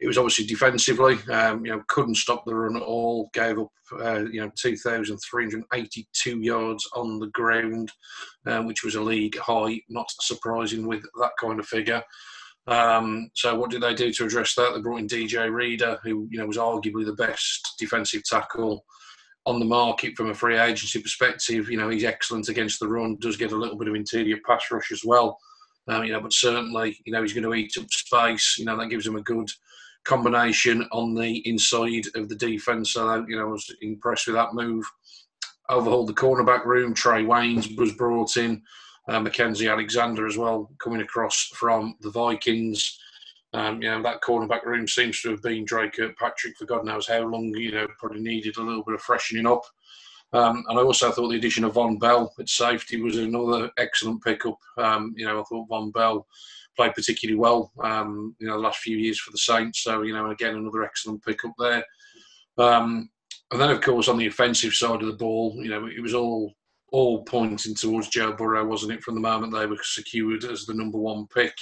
it was obviously defensively, um, you know, couldn't stop the run at all. Gave up, uh, you know, 2,382 yards on the ground, um, which was a league high. Not surprising with that kind of figure. Um, so what did they do to address that? They brought in DJ Reader, who you know was arguably the best defensive tackle on the market from a free agency perspective. You know, he's excellent against the run. Does get a little bit of interior pass rush as well. Um, you know, but certainly, you know, he's going to eat up space. You know, that gives him a good combination on the inside of the defence. So, you know, I was impressed with that move. Overhauled the cornerback room. Trae Waynes was brought in. Uh, Mackensie Alexander as well coming across from the Vikings. Um, you know, that cornerback room seems to have been Dre Kirkpatrick for God knows how long. You know, probably needed a little bit of freshening up. Um, and I also thought the addition of Vonn Bell at safety was another excellent pickup. Um, you know, I thought Vonn Bell played particularly well, um, you know, the last few years for the Saints. So, you know, again, another excellent pickup there. Um, and then, of course, on the offensive side of the ball, you know, it was all all pointing towards Joe Burrow, wasn't it, from the moment they were secured as the number one pick.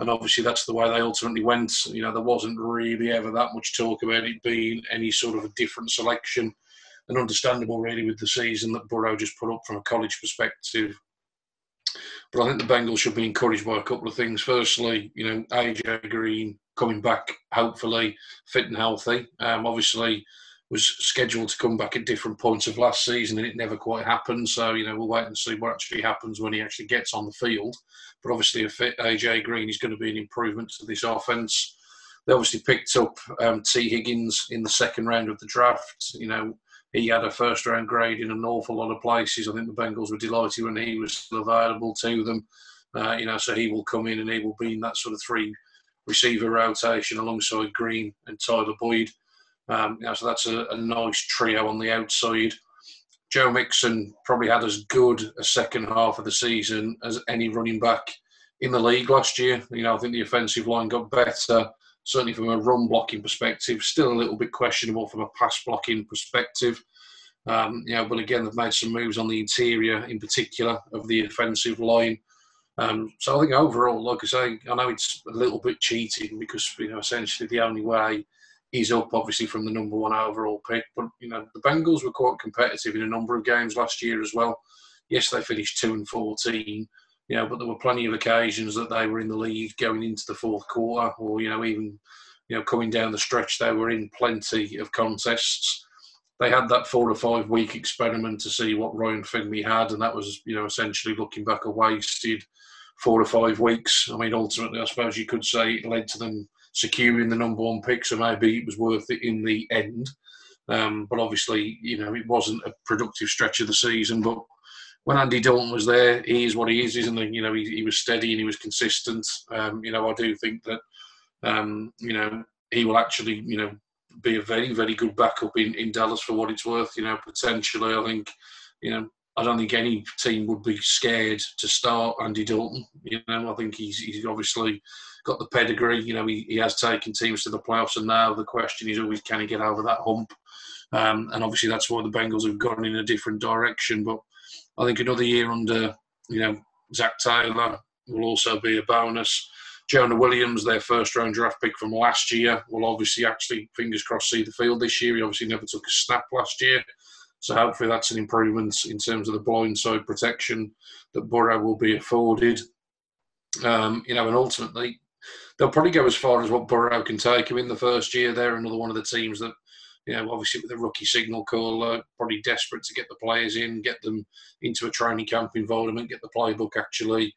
And obviously, that's the way they ultimately went. You know, there wasn't really ever that much talk about it being any sort of a different selection. And understandable, really, with the season that Burrow just put up from a college perspective but I think the Bengals should be encouraged by a couple of things. Firstly, you know, AJ Green coming back, hopefully fit and healthy. Um, obviously, was scheduled to come back at different points of last season, and it never quite happened. So you know, we'll wait and see what actually happens when he actually gets on the field. But obviously, a fit AJ Green is going to be an improvement to this offense. They obviously picked up um, Tee Higgins in the second round of the draft. You know, he had a first round grade in an awful lot of places. I think the Bengals were delighted when he was still available to them. Uh, you know, so he will come in and he will be in that sort of three receiver rotation alongside Green and Tyler Boyd. Um, so that's a, a, nice trio on the outside. Joe Mixon probably had as good a second half of the season as any running back in the league last year. You know, I think the offensive line got better certainly from a run blocking perspective. Still a little bit questionable from a pass blocking perspective. Um, you know, but again, they've made some moves on the interior, in particular, of the offensive line. Um, so I think overall, like I say, I know it's a little bit cheating because you know essentially the only way is up, obviously, from the number one overall pick. But you know the Bengals were quite competitive in a number of games last year as well. Yes, they finished two and fourteen, you know, but there were plenty of occasions that they were in the lead going into the fourth quarter, or you know, even you know, coming down the stretch, they were in plenty of contests. They had that four or five week experiment to see what Ryan Finley had, and that was, you know, essentially looking back a wasted four or five weeks. I mean, ultimately, I suppose you could say it led to them securing the number one pick, so maybe it was worth it in the end. Um, but obviously, you know, it wasn't a productive stretch of the season. But when Andy Dalton was there, he is what he is, isn't he? You know, he, he was steady and he was consistent. Um, you know, I do think that, um, you know, he will actually, you know, be a very, very good backup in, in Dallas for what it's worth. You know, potentially, I think, you know, I don't think any team would be scared to start Andy Dalton. You know, I think he's, he's obviously got the pedigree. You know, he, he has taken teams to the playoffs, and now the question is always can he get over that hump? Um, and obviously, that's why the Bengals have gone in a different direction. But I think another year under you know Zac Taylor will also be a bonus. Jonah Williams, their first round draft pick from last year, will obviously actually, fingers crossed, see the field this year. He obviously never took a snap last year. So hopefully that's an improvement in terms of the blindside protection that Burrow will be afforded. Um, you know, and ultimately they'll probably go as far as what Burrow can take him in the first year. They're another one of the teams that you know, obviously with the rookie signal caller, probably desperate to get the players in, get them into a training camp environment, get the playbook actually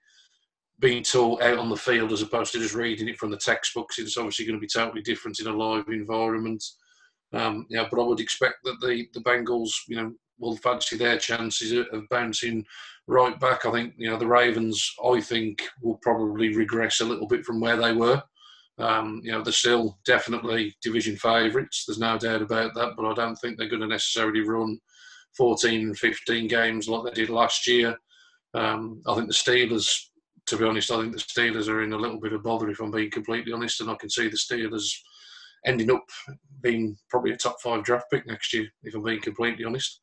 being taught out on the field as opposed to just reading it from the textbooks. It's obviously going to be totally different in a live environment. Um, yeah, but I would expect that the, the Bengals, you know, will fancy their chances of bouncing right back. I think, you know, the Ravens, I think, will probably regress a little bit from where they were. Um, you know, they're still definitely division favourites. There's no doubt about that. But I don't think they're going to necessarily run 14 15 games like they did last year. Um, I think the Steelers, to be honest, I think the Steelers are in a little bit of bother, if I'm being completely honest. And I can see the Steelers ending up being probably a top five draft pick next year, if I'm being completely honest.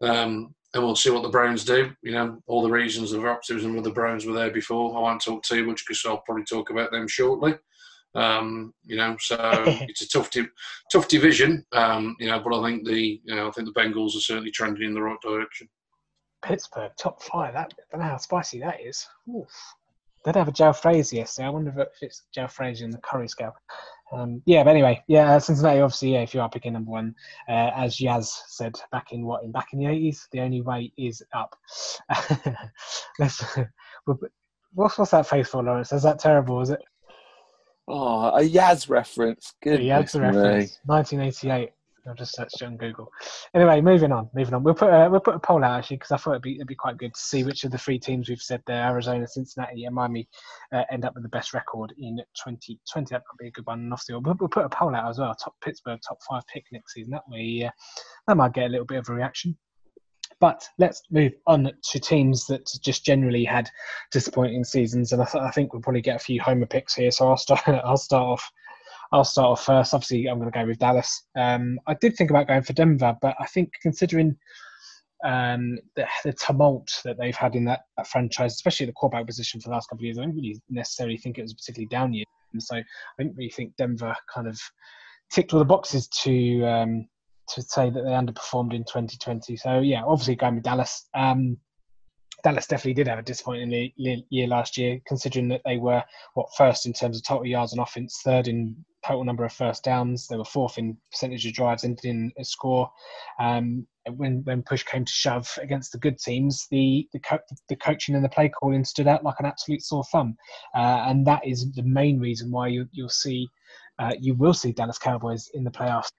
Um, and we'll see what the Browns do. You know, all the reasons of optimism with the Browns were there before. I won't talk too much because I'll probably talk about them shortly. Um, you know, so it's a tough, di- tough division. Um, you know, but I think the, you know, I think the Bengals are certainly trending in the right direction. Pittsburgh top five. That I don't know how spicy that is. Oof. They'd have a Joe Frazier yesterday. I wonder if it's Joe Frazier in the curry scale. Um, yeah, but anyway, yeah, uh, Cincinnati. Obviously, yeah, if you are picking number one, uh, as Yazz said back in what in back in the eighties, the only way is up. Let's, what's what's that face for, Lawrence? Is that terrible? Is it? Oh, a Yazz reference. Good. Yazz reference. 1988. I'll just search it on Google. Anyway, moving on. Moving on. We'll put a, we'll put a poll out actually because I thought it'd be it'd be quite good to see which of the three teams we've said there, Arizona, Cincinnati, and Miami, uh, end up with the best record in 2020. That could be a good one. And the we'll, we'll put a poll out as well. Top Pittsburgh top five pick next season. That way, uh, that might get a little bit of a reaction. But let's move on to teams that just generally had disappointing seasons, and I, th- I think we'll probably get a few homer picks here. So I'll start. I'll start off. I'll start off first. Obviously, I'm going to go with Dallas. Um, I did think about going for Denver, but I think considering um, the, the, tumult that they've had in that, that, franchise, especially the quarterback position for the last couple of years, I don't really necessarily think it was particularly down year. And so I didn't really think Denver kind of ticked all the boxes to um, to say that they underperformed in 2020. So yeah, obviously going with Dallas. Um, Dallas definitely did have a disappointing year last year, considering that they were what first in terms of total yards on offense, third in total number of first downs. They were fourth in percentage of drives ended in a score. Um, when when push came to shove against the good teams, the the, co- the coaching and the play calling stood out like an absolute sore thumb, uh, and that is the main reason why you, you'll see uh, you will see Dallas Cowboys in the playoffs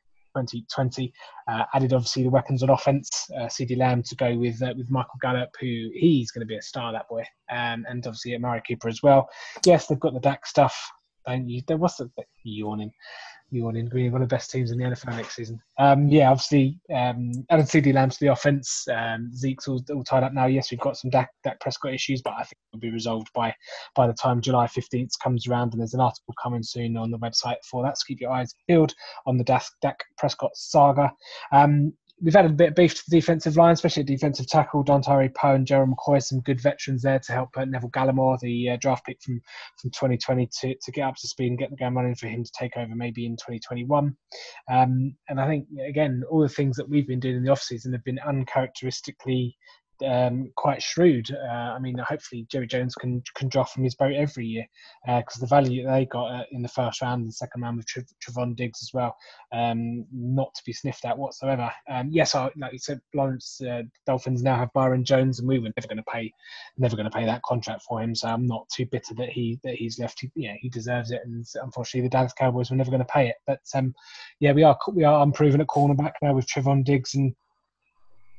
2020. Uh, added obviously the weapons on offense, uh, CeeDee Lamb to go with uh, with Michael Gallup, who he's going to be a star, that boy, um, and obviously Amari Cooper as well. Yes, they've got the Dak stuff. Don't you? There was the yawning in being one of the best teams in the NFL next season. Um, yeah, obviously, um, added CeeDee Lamb to the offense. Um, Zeke's all, all, tied up now. Yes, we've got some Dak, Dak Prescott issues, but I think it'll be resolved by by the time July 15th comes around. And there's an article coming soon on the website for that. So keep your eyes peeled on the Dak, Dak Prescott saga. Um, we've had a bit of beef to the defensive line, especially at defensive tackle. Dontari Poe and Gerald McCoy, some good veterans there to help uh, Neville Gallimore, the uh, draft pick from, from 2020, to, to get up to speed and get the game running for him to take over maybe in 2021. Um, and I think, again, all the things that we've been doing in the offseason have been uncharacteristically um, quite shrewd. Uh, I mean, hopefully Jerry Jones can can draw from his boat every year because uh, the value they got uh, in the first round and second round with Tra- Trevon Diggs as well, um, not to be sniffed at whatsoever. Um, yes, I, like you said, Lawrence uh, Dolphins now have Byron Jones, and we were never going to pay never going to pay that contract for him. So I'm not too bitter that he that he's left. He, yeah, he deserves it, and unfortunately the Dallas Cowboys were never going to pay it. But um, yeah, we are we are unproven at cornerback now with Trevon Diggs and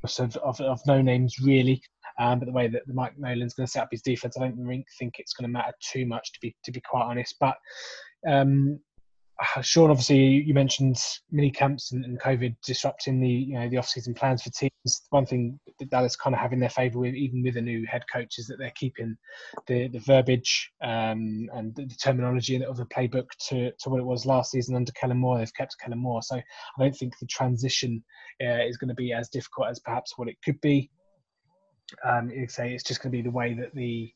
of, of, of no names really. Um, but the way that Mike Nolan's going to set up his defense, I don't think it's going to matter too much to be to be quite honest. But um, Sean, obviously, you mentioned mini camps and, and, COVID disrupting the you know the off-season plans for teams. One thing that Dallas kind of have in their favour, with even with a new head coach, is that they're keeping the the verbiage um, and the terminology of the playbook to, to what it was last season under Kellen Moore. They've kept Kellen Moore, so I don't think the transition uh, is going to be as difficult as perhaps what it could be. Um, say it's just going to be the way that the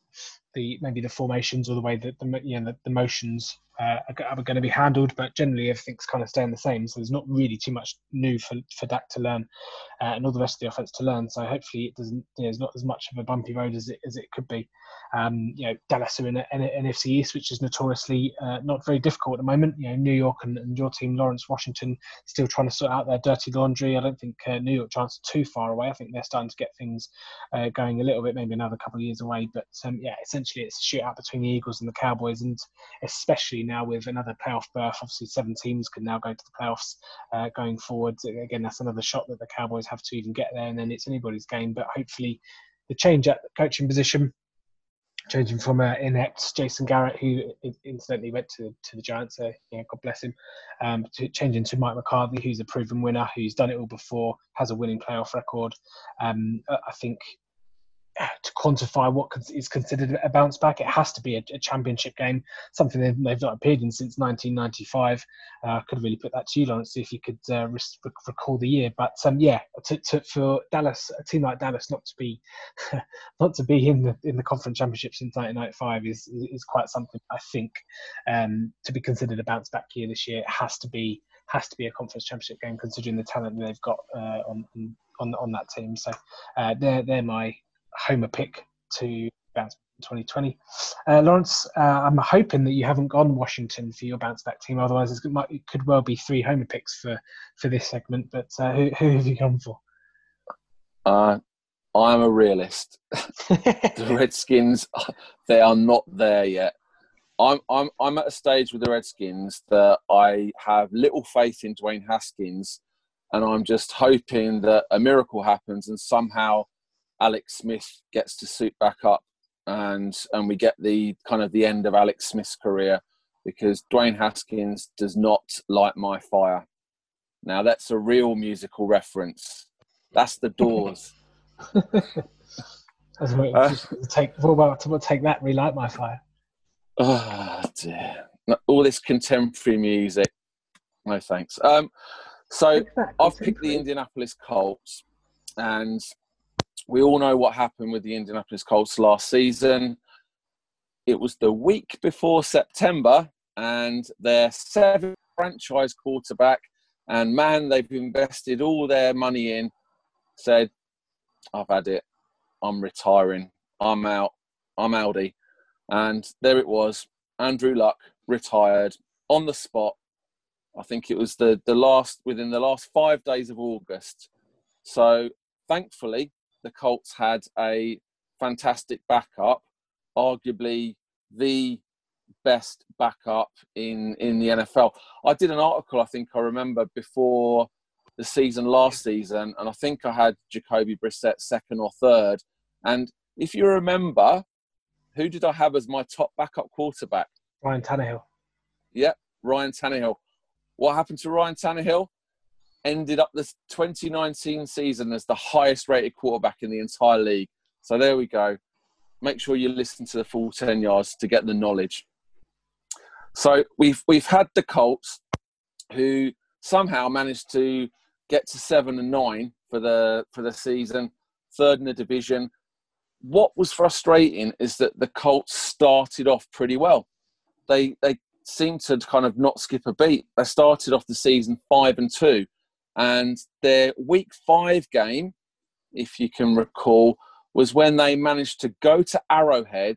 the maybe the formations or the way that the you know the, the motions uh, are, going to be handled, but generally everything's kind of staying the same. So there's not really too much new for, for Dak to learn uh, and all the rest of the offense to learn. So hopefully it doesn't, you know, it's not as much of a bumpy road as it as it could be. Um, you know, Dallas are in an NFC East, which is notoriously uh, not very difficult at the moment. You know, New York and, and, your team, Lawrence, Washington, still trying to sort out their dirty laundry. I don't think uh, New York Giants are too far away. I think they're starting to get things uh, going a little bit, maybe another couple of years away. But um, yeah, essentially it's a shootout between the Eagles and the Cowboys, and especially now with another playoff berth. Obviously, seven teams can now go to the playoffs uh, going forward. Again, that's another shot that the Cowboys have to even get there, and then it's anybody's game. But hopefully, the change at the coaching position changing from uh, inept Jason Garrett, who incidentally went to, to the Giants, so yeah, God bless him, um, to changing to Mike McCarthy, who's a proven winner, who's done it all before, has a winning playoff record. Um, I think to quantify what is considered a bounce back, it has to be a, a championship game, something they've, they've, not appeared in since 1995. Uh, I could really put that to you, Lawrence, see if you could uh, recall the year. But um, yeah, to, to, for Dallas, a team like Dallas, not to be not to be in the in the conference championship since 1995 is is quite something. I think um, to be considered a bounce back year this year, it has to be has to be a conference championship game, considering the talent they've got uh, on on on that team. So uh, they're they're my homer pick to bounce 2020. Uh, Lawrence, uh, I'm hoping that you haven't gone Washington for your bounce back team. Otherwise, it, might, it could well be three homer picks for, for this segment. But uh, who, who have you gone for? Uh, I'm a realist. the Redskins, they are not there yet. I'm, I'm, I'm at a stage with the Redskins that I have little faith in Dwayne Haskins, and I'm just hoping that a miracle happens and somehow Alex Smith gets to suit back up and and we get the kind of the end of Alex Smith's career because Dwayne Haskins does not light my fire. Now that's a real musical reference. That's the Doors. uh, take what about to take that relight my fire? Oh dear! All this contemporary music. No thanks. Um, so I've picked the Indianapolis Colts, and we all know what happened with the Indianapolis Colts last season. It was the week before September, and their seventh franchise quarterback, and man, they've invested all their money in, said, I've had it. I'm retiring. I'm out. I'm Aldi. And there it was. Andrew Luck retired on the spot. I think it was the, the last within the last five days of August. So thankfully, the Colts had a fantastic backup, arguably the best backup in in the NFL. I did an article, I think I remember before the season last season, and I think I had Jacoby Brissett second or third. And if you remember, who did I have as my top backup quarterback? Ryan Tannehill. Yep, Ryan Tannehill. What happened to Ryan Tannehill? Ended up the 2019 season as the highest rated quarterback in the entire league. So there we go. Make sure you listen to the full 10 yards to get the knowledge. So we've we've had the Colts who somehow managed to get to seven and nine for the for the season, third in the division. What was frustrating is that the Colts started off pretty well. They they seemed to kind of not skip a beat. They started off the season five and two, and their week five game, if you can recall, was when they managed to go to Arrowhead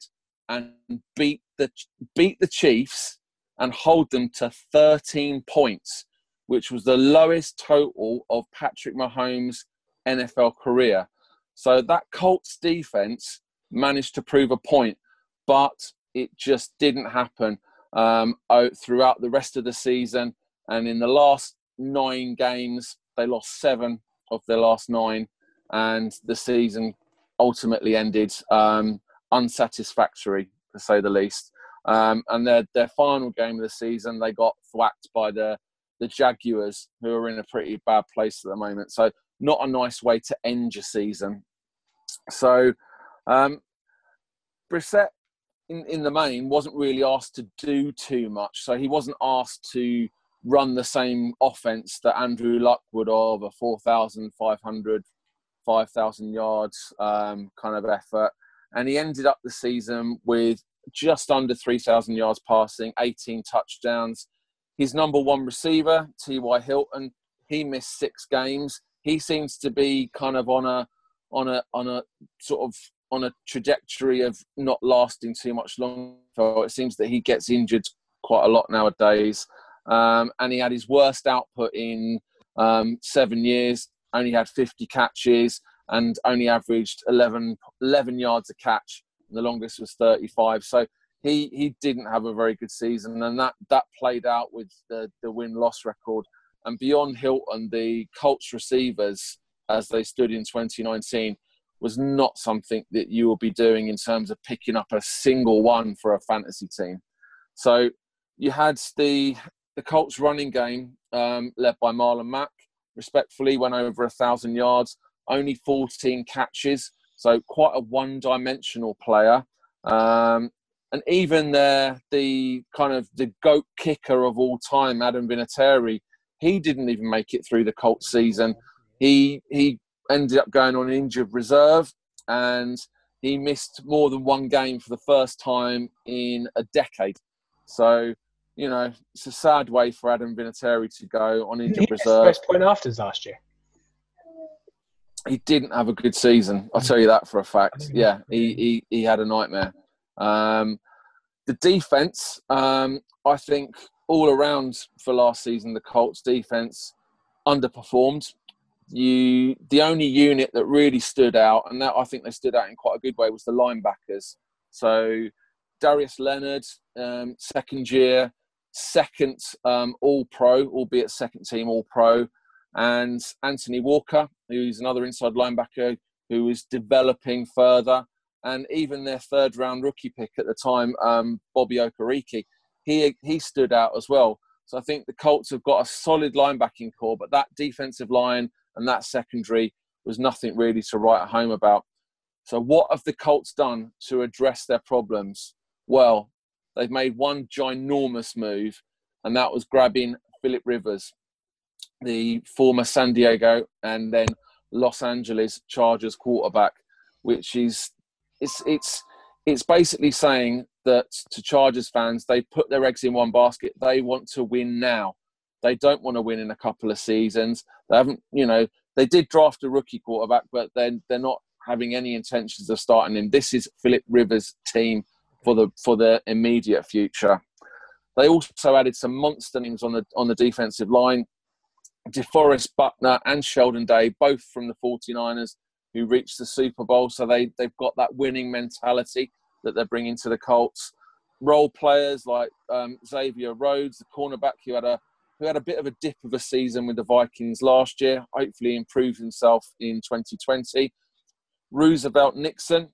and beat the beat the Chiefs and hold them to 13 points, which was the lowest total of Patrick Mahomes' NFL career. So that Colts defense managed to prove a point, but it just didn't happen um, throughout the rest of the season. And in the last nine games, they lost seven of their last nine, and the season ultimately ended um, unsatisfactory, to say the least. Um, and their their final game of the season, they got thwacked by the the Jaguars, who are in a pretty bad place at the moment. So not a nice way to end your season. So um, Brissett, in, in the main, wasn't really asked to do too much. So he wasn't asked to run the same offense that Andrew Luck would of a 4,500, 5,000 yards um, kind of effort. And he ended up the season with just under 3,000 yards passing, 18 touchdowns. His number one receiver, T.Y. Hilton, he missed six games. He seems to be kind of on a on a on a sort of on a trajectory of not lasting too much longer. It seems that he gets injured quite a lot nowadays. Um, and he had his worst output in um, seven years. Only had 50 catches and only averaged 11, 11 yards a catch the longest was 35. So he he didn't have a very good season, and that that played out with the the win loss record. And beyond Hilton, the Colts receivers as they stood in 2019 was not something that you will be doing in terms of picking up a single one for a fantasy team. So you had the the Colts running game um, led by Marlon Mack. Respectfully, went over a thousand yards, only 14 catches. So quite a one-dimensional player. Um, and even the the kind of the goat kicker of all time, Adam Vinatieri, he didn't even make it through the Colts season. He he ended up going on injured reserve, and he missed more than one game for the first time in a decade. So you know, it's a sad way for Adam Vinatieri to go on injured reserve. First point afters last year he didn't have a good season. I'll tell you that for a fact. Yeah, he he, he had a nightmare. Um, the defense, um, I think, all around for last season, the Colts defense underperformed. You, the only unit that really stood out, and that I think they stood out in quite a good way, was the linebackers. So Darius Leonard, um, second year, second um, All Pro, albeit second team All Pro and Anthony Walker, who's another inside linebacker who is developing further, and even their third round rookie pick at the time, um, Bobby Okereke, he he stood out as well. So I think the Colts have got a solid linebacking core, but that defensive line and that secondary was nothing really to write home about. So what have the Colts done to address their problems? Well, they've made one ginormous move, and that was grabbing Philip Rivers the former San Diego and then Los Angeles Chargers quarterback, which is it's it's it's basically saying that to Chargers fans, they put their eggs in one basket. They want to win now. They don't want to win in a couple of seasons. They haven't, you know, they did draft a rookie quarterback, but then they're, they're not having any intentions of starting him. This is Philip Rivers' team for the for the immediate future. They also added some monster names on the on the defensive line. DeForest Buckner and Sheldon Day, both from the 49ers, who reached the Super Bowl. So they, they've got that winning mentality that they're bringing to the Colts. Role players like um, Xavier Rhodes, the cornerback who had a who had a bit of a dip of a season with the Vikings last year, hopefully improved himself in 2020. Roosevelt Nixon,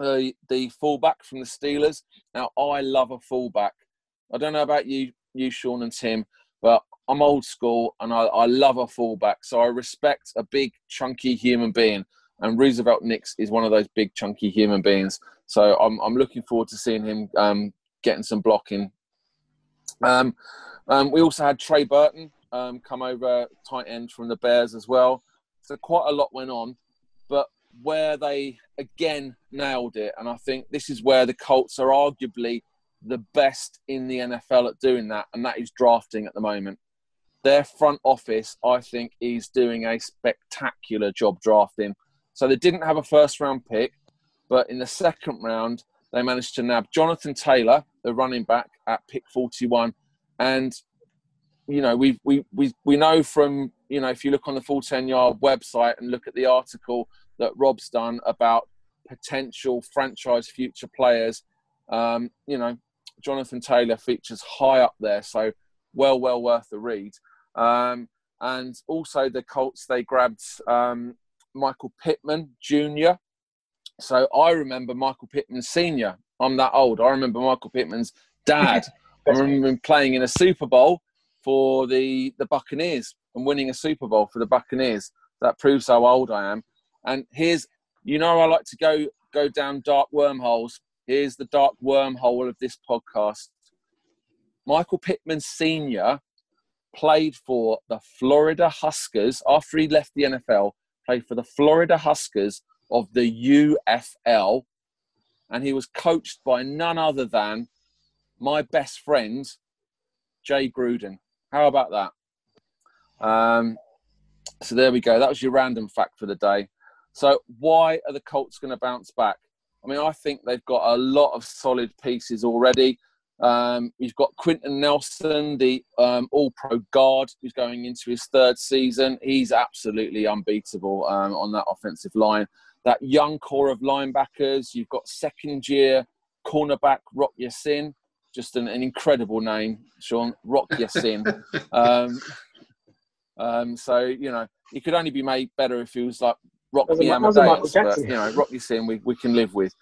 uh, the fullback from the Steelers. Now, I love a fullback. I don't know about you, you Sean and Tim, but I'm old school and I, I love a fullback. So I respect a big, chunky human being. And Roosevelt Nix is one of those big, chunky human beings. So I'm, I'm looking forward to seeing him um, getting some blocking. Um, um, we also had Trey Burton um, come over tight end from the Bears as well. So quite a lot went on. But where they again nailed it, and I think this is where the Colts are arguably the best in the NFL at doing that, and that is drafting at the moment. Their front office, I think, is doing a spectacular job drafting. So they didn't have a first round pick, but in the second round, they managed to nab Jonathan Taylor, the running back, at pick 41. And, you know, we, we, we, we know from, you know, if you look on the full 10 yard website and look at the article that Rob's done about potential franchise future players, um, you know, Jonathan Taylor features high up there. So, well, well worth the read. Um, and also the Colts, they grabbed um, Michael Pittman Jr. So I remember Michael Pittman Sr. I'm that old. I remember Michael Pittman's dad. I remember him playing in a Super Bowl for the, the Buccaneers and winning a Super Bowl for the Buccaneers. That proves how old I am. And here's, you know, I like to go go down dark wormholes. Here's the dark wormhole of this podcast. Michael Pittman Sr. played for the Florida Tuskers after he left the NFL, played for the Florida Tuskers of the UFL, and he was coached by none other than my best friend, Jay Gruden. How about that? Um, so there we go. That was your random fact for the day. So why are the Colts going to bounce back? I mean, I think they've got a lot of solid pieces already. Um, you've got Quenton Nelson, the um, all pro guard, who's going into his third season. He's absolutely unbeatable um, on that offensive line. That young core of linebackers, you've got second year cornerback Rock Ya-Sin, just an, an incredible name, Sean, Rock Ya-Sin. Um, um, so, you know, he could only be made better if he was like Rocky Amadeus, but you know, Rocky Sin we, we can live with.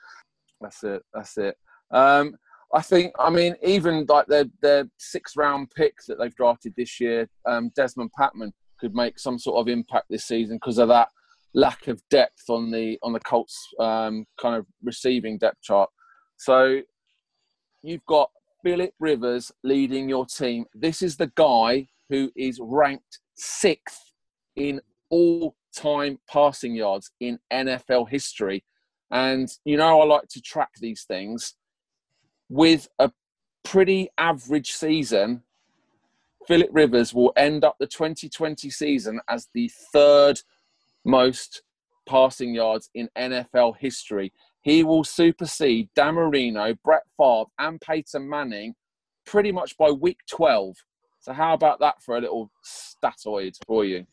That's it. That's it. Um, I think. I mean, even like their their six round picks that they've drafted this year, um, Dezmon Patmon could make some sort of impact this season because of that lack of depth on the on the Colts um, kind of receiving depth chart. So you've got Philip Rivers leading your team. This is the guy who is ranked sixth in all time passing yards in NFL history. And you know, I like to track these things. With a pretty average season, Philip Rivers will end up the 2020 season as the third most passing yards in NFL history. He will supersede Dan Marino, Brett Favre, and Peyton Manning pretty much by week 12. So, how about that for a little statoid for you?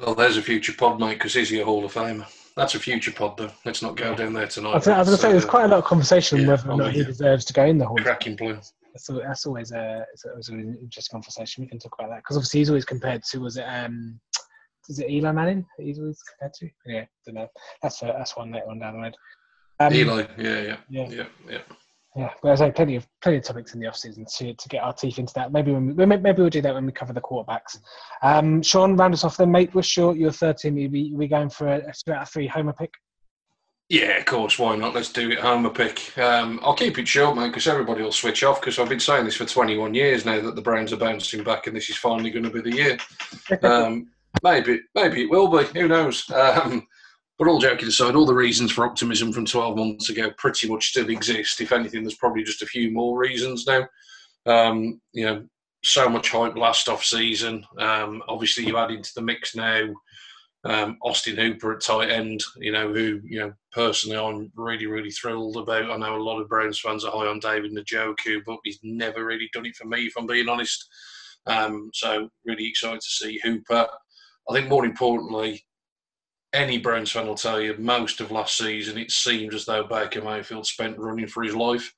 Well, there's a future pod, mate, because he's your Hall of Famer. That's a future pod, though. Let's not go down there tonight. I was, going to say, there's quite a lot of conversation yeah, whether or not he deserves to go in the Hall. Cracking blue. That's, that's always a, it's an interesting conversation. We can talk about that because obviously he's always compared to was it um is it Eli Manning? He's always compared to. Yeah, don't know. That's a, that's one later on down the road. Um, Eli, yeah, yeah, yeah, yeah, yeah. Yeah, but there's like plenty of plenty of topics in the off season to, to get our teeth into that. Maybe when we, maybe we'll do that when we cover the quarterbacks. Um, Sean, round us off then, mate. What's your your third team? Are we, we going for a, a out of three homer pick? Yeah, of course. Why not? Let's do it. Homer pick. Um, I'll keep it short, mate, because everybody will switch off. Because I've been saying this for 21 years now that the Browns are bouncing back, and this is finally going to be the year. Um, maybe, maybe it will be. Who knows? Um, but all joking aside, all the reasons for optimism from 12 months ago pretty much still exist. If anything, there's probably just a few more reasons now. Um, you know, so much hype last off season. Um, obviously, you add into the mix now Um, Austin Hooper at tight end, you know, who, you know, personally I'm really, really thrilled about. I know a lot of Browns fans are high on David Njoku, but he's never really done it for me, if I'm being honest. Um, so really excited to see Hooper. I think more importantly, any Browns fan will tell you most of last season it seemed as though Baker Mayfield spent running for his life.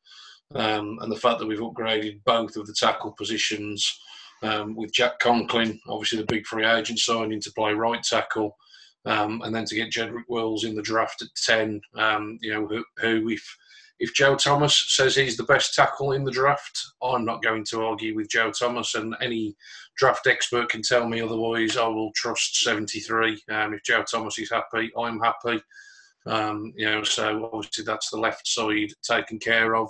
Um, and the fact that we've upgraded both of the tackle positions um, with Jack Conklin, obviously the big free agent signing to play right tackle, um, and then to get Jedrick Wills in the draft at 10, um, you know, who, who if if Joe Thomas says he's the best tackle in the draft, I'm not going to argue with Joe Thomas, and any draft expert can tell me otherwise. I will trust 73. Um, if Joe Thomas is happy, I'm happy. Um, you know, so obviously that's the left side taken care of.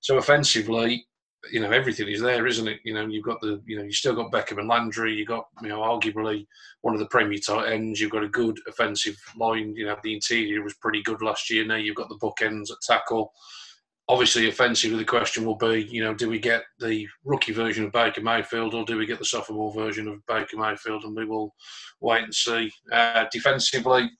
So offensively, you know, everything is there, isn't it? You know, you've got the, you know, you've still got Beckham and Landry. You've got, you know, arguably one of the Premier tight ends. You've got a good offensive line. You know, the interior was pretty good last year. Now you've got the bookends at tackle. Obviously, offensively, the question will be, you know, do we get the rookie version of Baker Mayfield or do we get the sophomore version of Baker Mayfield? And we will wait and see. Uh, defensively,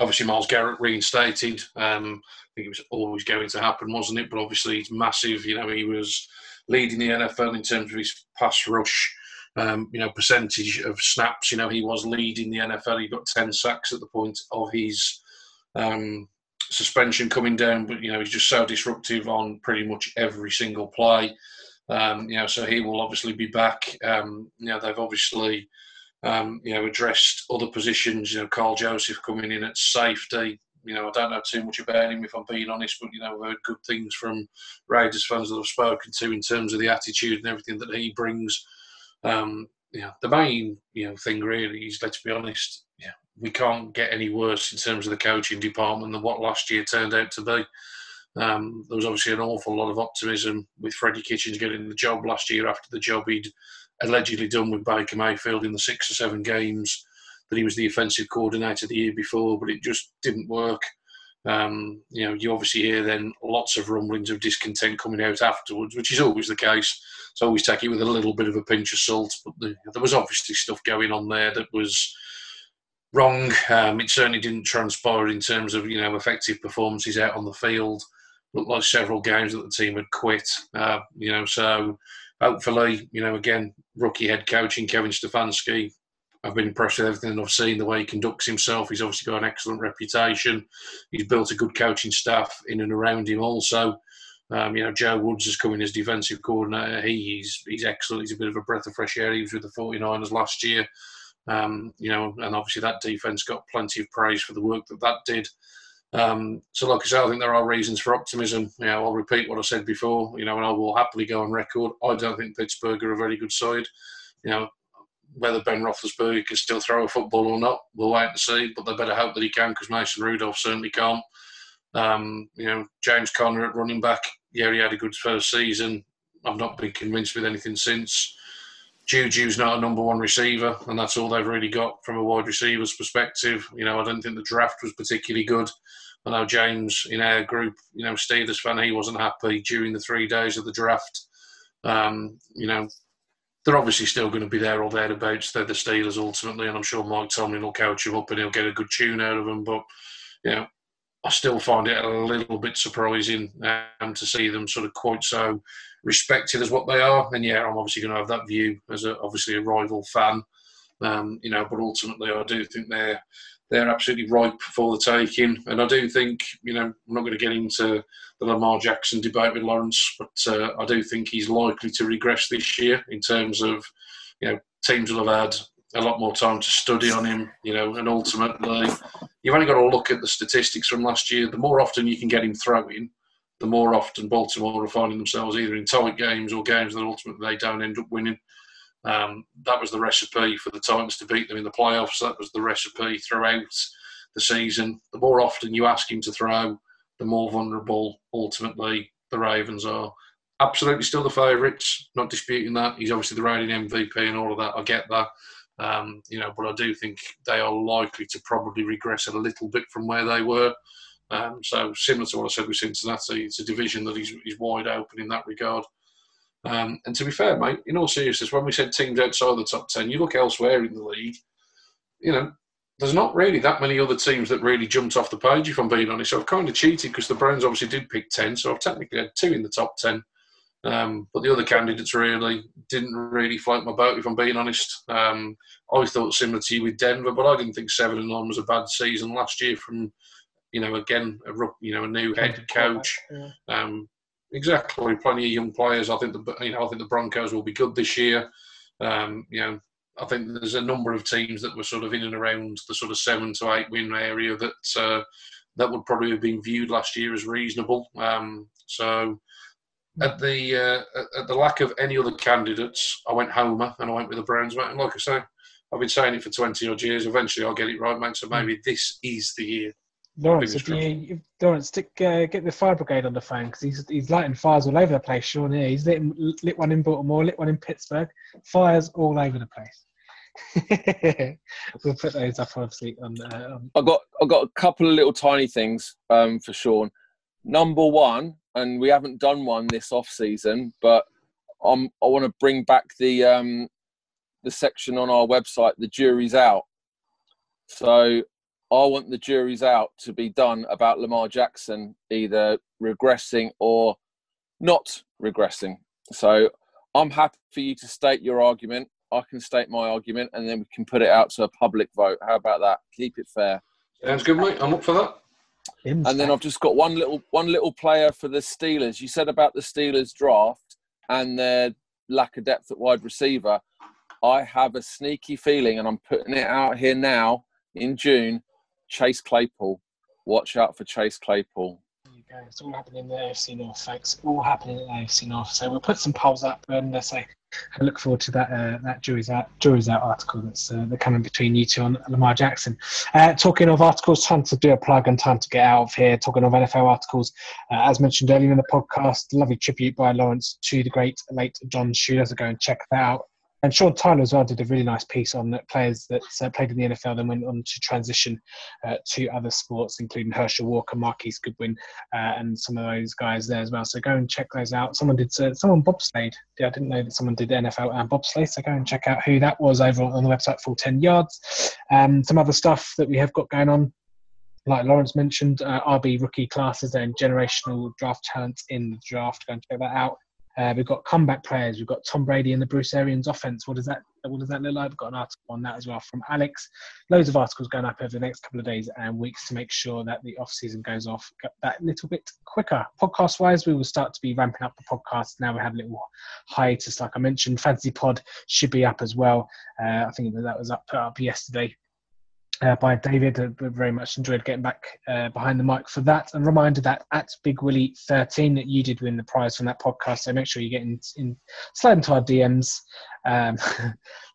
obviously Myles Garrett reinstated. Um, I think it was always going to happen, wasn't it? But obviously he's massive. You know, he was leading the NFL in terms of his pass rush. Um, you know, percentage of snaps. You know, he was leading the NFL. He got ten sacks at the point of his um, suspension coming down. But you know, he's just so disruptive on pretty much every single play. Um, you know, so he will obviously be back. Um, you know, they've obviously um, you know, addressed other positions. You know, Karl Joseph coming in at safety. You know, I don't know too much about him if I'm being honest, but you know, I've heard good things from Raiders fans that I've spoken to in terms of the attitude and everything that he brings. Um, you know, the main you know thing really is let's be honest. Yeah, we can't get any worse in terms of the coaching department than what last year turned out to be. Um, there was obviously an awful lot of optimism with Freddie Kitchens getting the job last year after the job he'd allegedly done with Baker Mayfield in the six or seven games that he was the offensive coordinator the year before, but it just didn't work. Um, you know, you obviously hear then lots of rumblings of discontent coming out afterwards, which is always the case. So always take it with a little bit of a pinch of salt. But the, there was obviously stuff going on there that was wrong. Um, it certainly didn't transpire in terms of you know effective performances out on the field. Looked like several games that the team had quit. Uh, you know, so hopefully, you know, again, rookie head coaching Kevin Stefanski. I've been impressed with everything I've seen, the way he conducts himself. He's obviously got an excellent reputation. He's built a good coaching staff in and around him also. Um, you know, Joe Woods is coming as defensive coordinator. He, he's he's excellent. He's a bit of a breath of fresh air. He was with the 49ers last year. Um, you know, and obviously that defense got plenty of praise for the work that that did. Um, so, like I say, I think there are reasons for optimism. You know, I'll repeat what I said before. You know, and I will happily go on record. I don't think Pittsburgh are a very good side. You know, whether Ben Roethlisberger can still throw a football or not, we'll wait and see. But they better hope that he can, because Mason Rudolph certainly can't. Um, you know, James Conner at running back. Yeah, he had a good first season. I've not been convinced with anything since. Juju's not a number one receiver, and that's all they've really got from a wide receiver's perspective. You know, I don't think the draft was particularly good. I know James in our group, you know, Steelers fan, he wasn't happy during the three days of the draft. Um, you know, they're obviously still going to be there or thereabouts. They're the Steelers ultimately, and I'm sure Mike Tomlin will coach him up and he'll get a good tune out of them. But, you know, I still find it a little bit surprising um, to see them sort of quite so respected as what they are. And yeah, I'm obviously going to have that view as a, obviously a rival fan. Um, you know, but ultimately, I do think they're they're absolutely ripe for the taking. And I do think, you know, I'm not going to get into the Lamar Jackson debate with Lawrence, but uh, I do think he's likely to regress this year in terms of, you know, teams will have had a lot more time to study on him, you know, and ultimately, you've only got to look at the statistics from last year. The more often you can get him throwing, the more often Baltimore are finding themselves either in tight games or games that ultimately they don't end up winning. Um, that was the recipe for the Titans to beat them in the playoffs. That was the recipe throughout the season. The more often you ask him to throw, the more vulnerable ultimately the Ravens are. Absolutely still the favourites, not disputing that. He's obviously the reigning MVP and all of that. I get that. Um, you know, but I do think they are likely to probably regress a little bit from where they were. Um, so similar to what I said with Cincinnati, it's a division that is, is wide open in that regard. Um, and to be fair, mate, in all seriousness, when we said teams outside the top ten, you look elsewhere in the league. You know, there's not really that many other teams that really jumped off the page, if I'm being honest. So I've kind of cheated because the Browns obviously did pick 10, so I've technically had two in the top 10. Um, but the other candidates really didn't really float my boat, if I'm being honest. Um, I thought similar to you with Denver, but I didn't think seven and nine was a bad season last year. From you know, again, a you know a new head coach. Um, exactly, plenty of young players. I think the you know I think the Broncos will be good this year. Um, you know, I think there's a number of teams that were sort of in and around the sort of seven to eight win area that uh, that would probably have been viewed last year as reasonable. Um, so at the uh, at the lack of any other candidates, I went Homer and I went with the Browns, mate. And like I say, I've been saying it for twenty odd years. Eventually, I'll get it right, mate. So maybe this is the year. Lawrence, if you, Lawrence, stick, uh, get the fire brigade on the phone because he's he's lighting fires all over the place. Sean, here he's lit, lit one in Baltimore, lit one in Pittsburgh, fires all over the place. we'll put those up obviously on. Uh, on. I got I got a couple of little tiny things um, for Sean. Number one, and we haven't done one this off season, but I'm, I want to bring back the um, the section on our website. The jury's out, so I want the jury's out to be done about Lamar Jackson either regressing or not regressing. So I'm happy for you to state your argument. I can state my argument, and then we can put it out to a public vote. How about that? Keep it fair. Sounds good, mate. I'm up for that. And then I've just got one little one little player for the Steelers. You said about the Steelers draft and their lack of depth at wide receiver. I have a sneaky feeling, and I'm putting it out here now in June. Chase Claypool. Watch out for Chase Claypool. It's all happening in the AFC North, folks. All happening in the AFC North. So we'll put some polls up and let's say I look forward to that uh, that jury's out jury's out article that's uh, that coming between you two on Lamar Jackson. Uh, talking of articles, time to do a plug and time to get out of here. Talking of NFL articles, uh, as mentioned earlier in the podcast, lovely tribute by Lawrence to the great late Don Shula. So go and check that out. And Sean Tyler as well did a really nice piece on players that uh, played in the NFL then went on to transition uh, to other sports, including Herschel Walker, Marquise Goodwin, uh, and some of those guys there as well. So go and check those out. Someone did uh, someone bobsleighed. Yeah, I didn't know that someone did NFL and bobsleigh. So go and check out who that was over on the website. Full ten yards. Um, some other stuff that we have got going on like Lawrence mentioned, uh, RB rookie classes and generational draft talent in the draft. Go and check that out. Uh, we've got comeback players. We've got Tom Brady and the Bruce Arians offense. What does that What does that look like? We've got an article on that as well from Alex. Loads of articles going up over the next couple of days and weeks to make sure that the off season goes off that little bit quicker. Podcast wise, we will start to be ramping up the podcast. Now we have a little hiatus, like I mentioned. Fantasy Pod should be up as well. Uh, I think that was up put up yesterday uh, by David. Uh, very much enjoyed getting back uh, behind the mic for that. And reminder that at Big Willie 13 that you did win the prize from that podcast. So make sure you get in, in slide into our DMs. Um,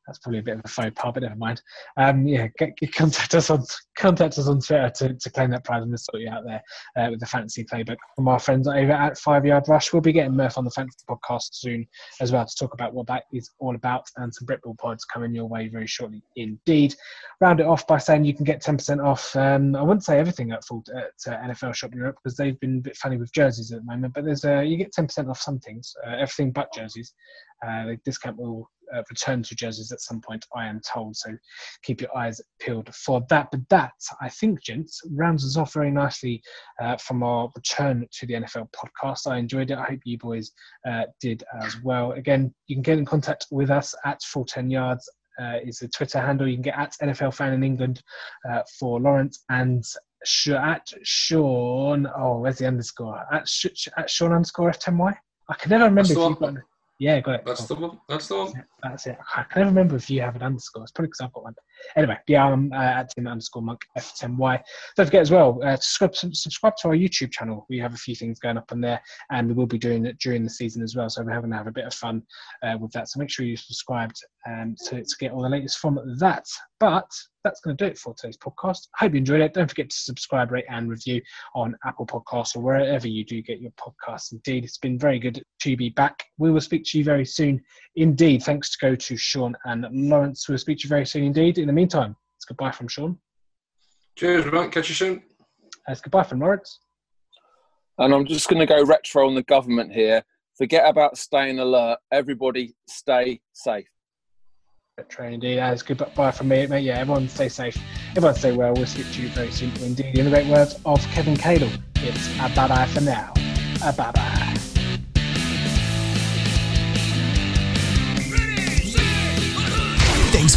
that's probably a bit of a faux pas, but never mind. Um, yeah, get, get, contact us on contact us on Twitter to, to claim that prize and we'll sort you out there uh, with the fantasy playbook from our friends over at Five Yard Rush. We'll be getting Murph on the fantasy podcast soon as well to talk about what that is all about and some Britball pods coming your way very shortly indeed. Round it off by saying you can get 10% off. Um, I wouldn't say everything at full at uh, NFL Shop Europe because they've been a bit funny with jerseys at the moment, but there's uh, you get 10% off some things, uh, everything but jerseys. Uh, the discount will uh, return to jerseys at some point, I am told. So keep your eyes peeled for that. But that, I think, gents, rounds us off very nicely uh, from our return to the NFL podcast. I enjoyed it. I hope you boys uh, did as well. Again, you can get in contact with us at Full 10 Yards. Uh, is the Twitter handle. You can get at NFL fan in England uh, for Lawrence and at Sean. Oh, where's the underscore? At, at Sean underscore F10Y. I can never remember if you've got. Yeah, got it. That's the one. That's the one. That's it. I can never remember if you have an underscore. It's probably because I've got one. Anyway, yeah, I'm uh, at Tim underscore monk F10Y. Don't forget as well, uh, subscribe, subscribe to our YouTube channel. We have a few things going up on there, and we will be doing it during the season as well. So we're having to have a bit of fun uh, with that. So make sure you're subscribed um, to, to get all the latest from that. But that's going to do it for today's podcast. I hope you enjoyed it. Don't forget to subscribe, rate, and review on Apple Podcasts or wherever you do get your podcasts. Indeed, it's been very good to be back. We will speak to you very soon. Indeed, thanks to go to Sean and Lawrence. We'll speak to you very soon indeed. In the meantime, it's goodbye from Sean. Cheers, mate. Catch you soon. Uh, it's goodbye from Lawrence. And I'm just going to go retro on the government here. Forget about staying alert. Everybody stay safe. True indeed. Uh, That's good bye from me, mate. Yeah, everyone stay safe. Everyone stay well. We'll speak to you very soon. Indeed, in the great words of Kevin Cadle, it's a bye bye for now. A bye bye.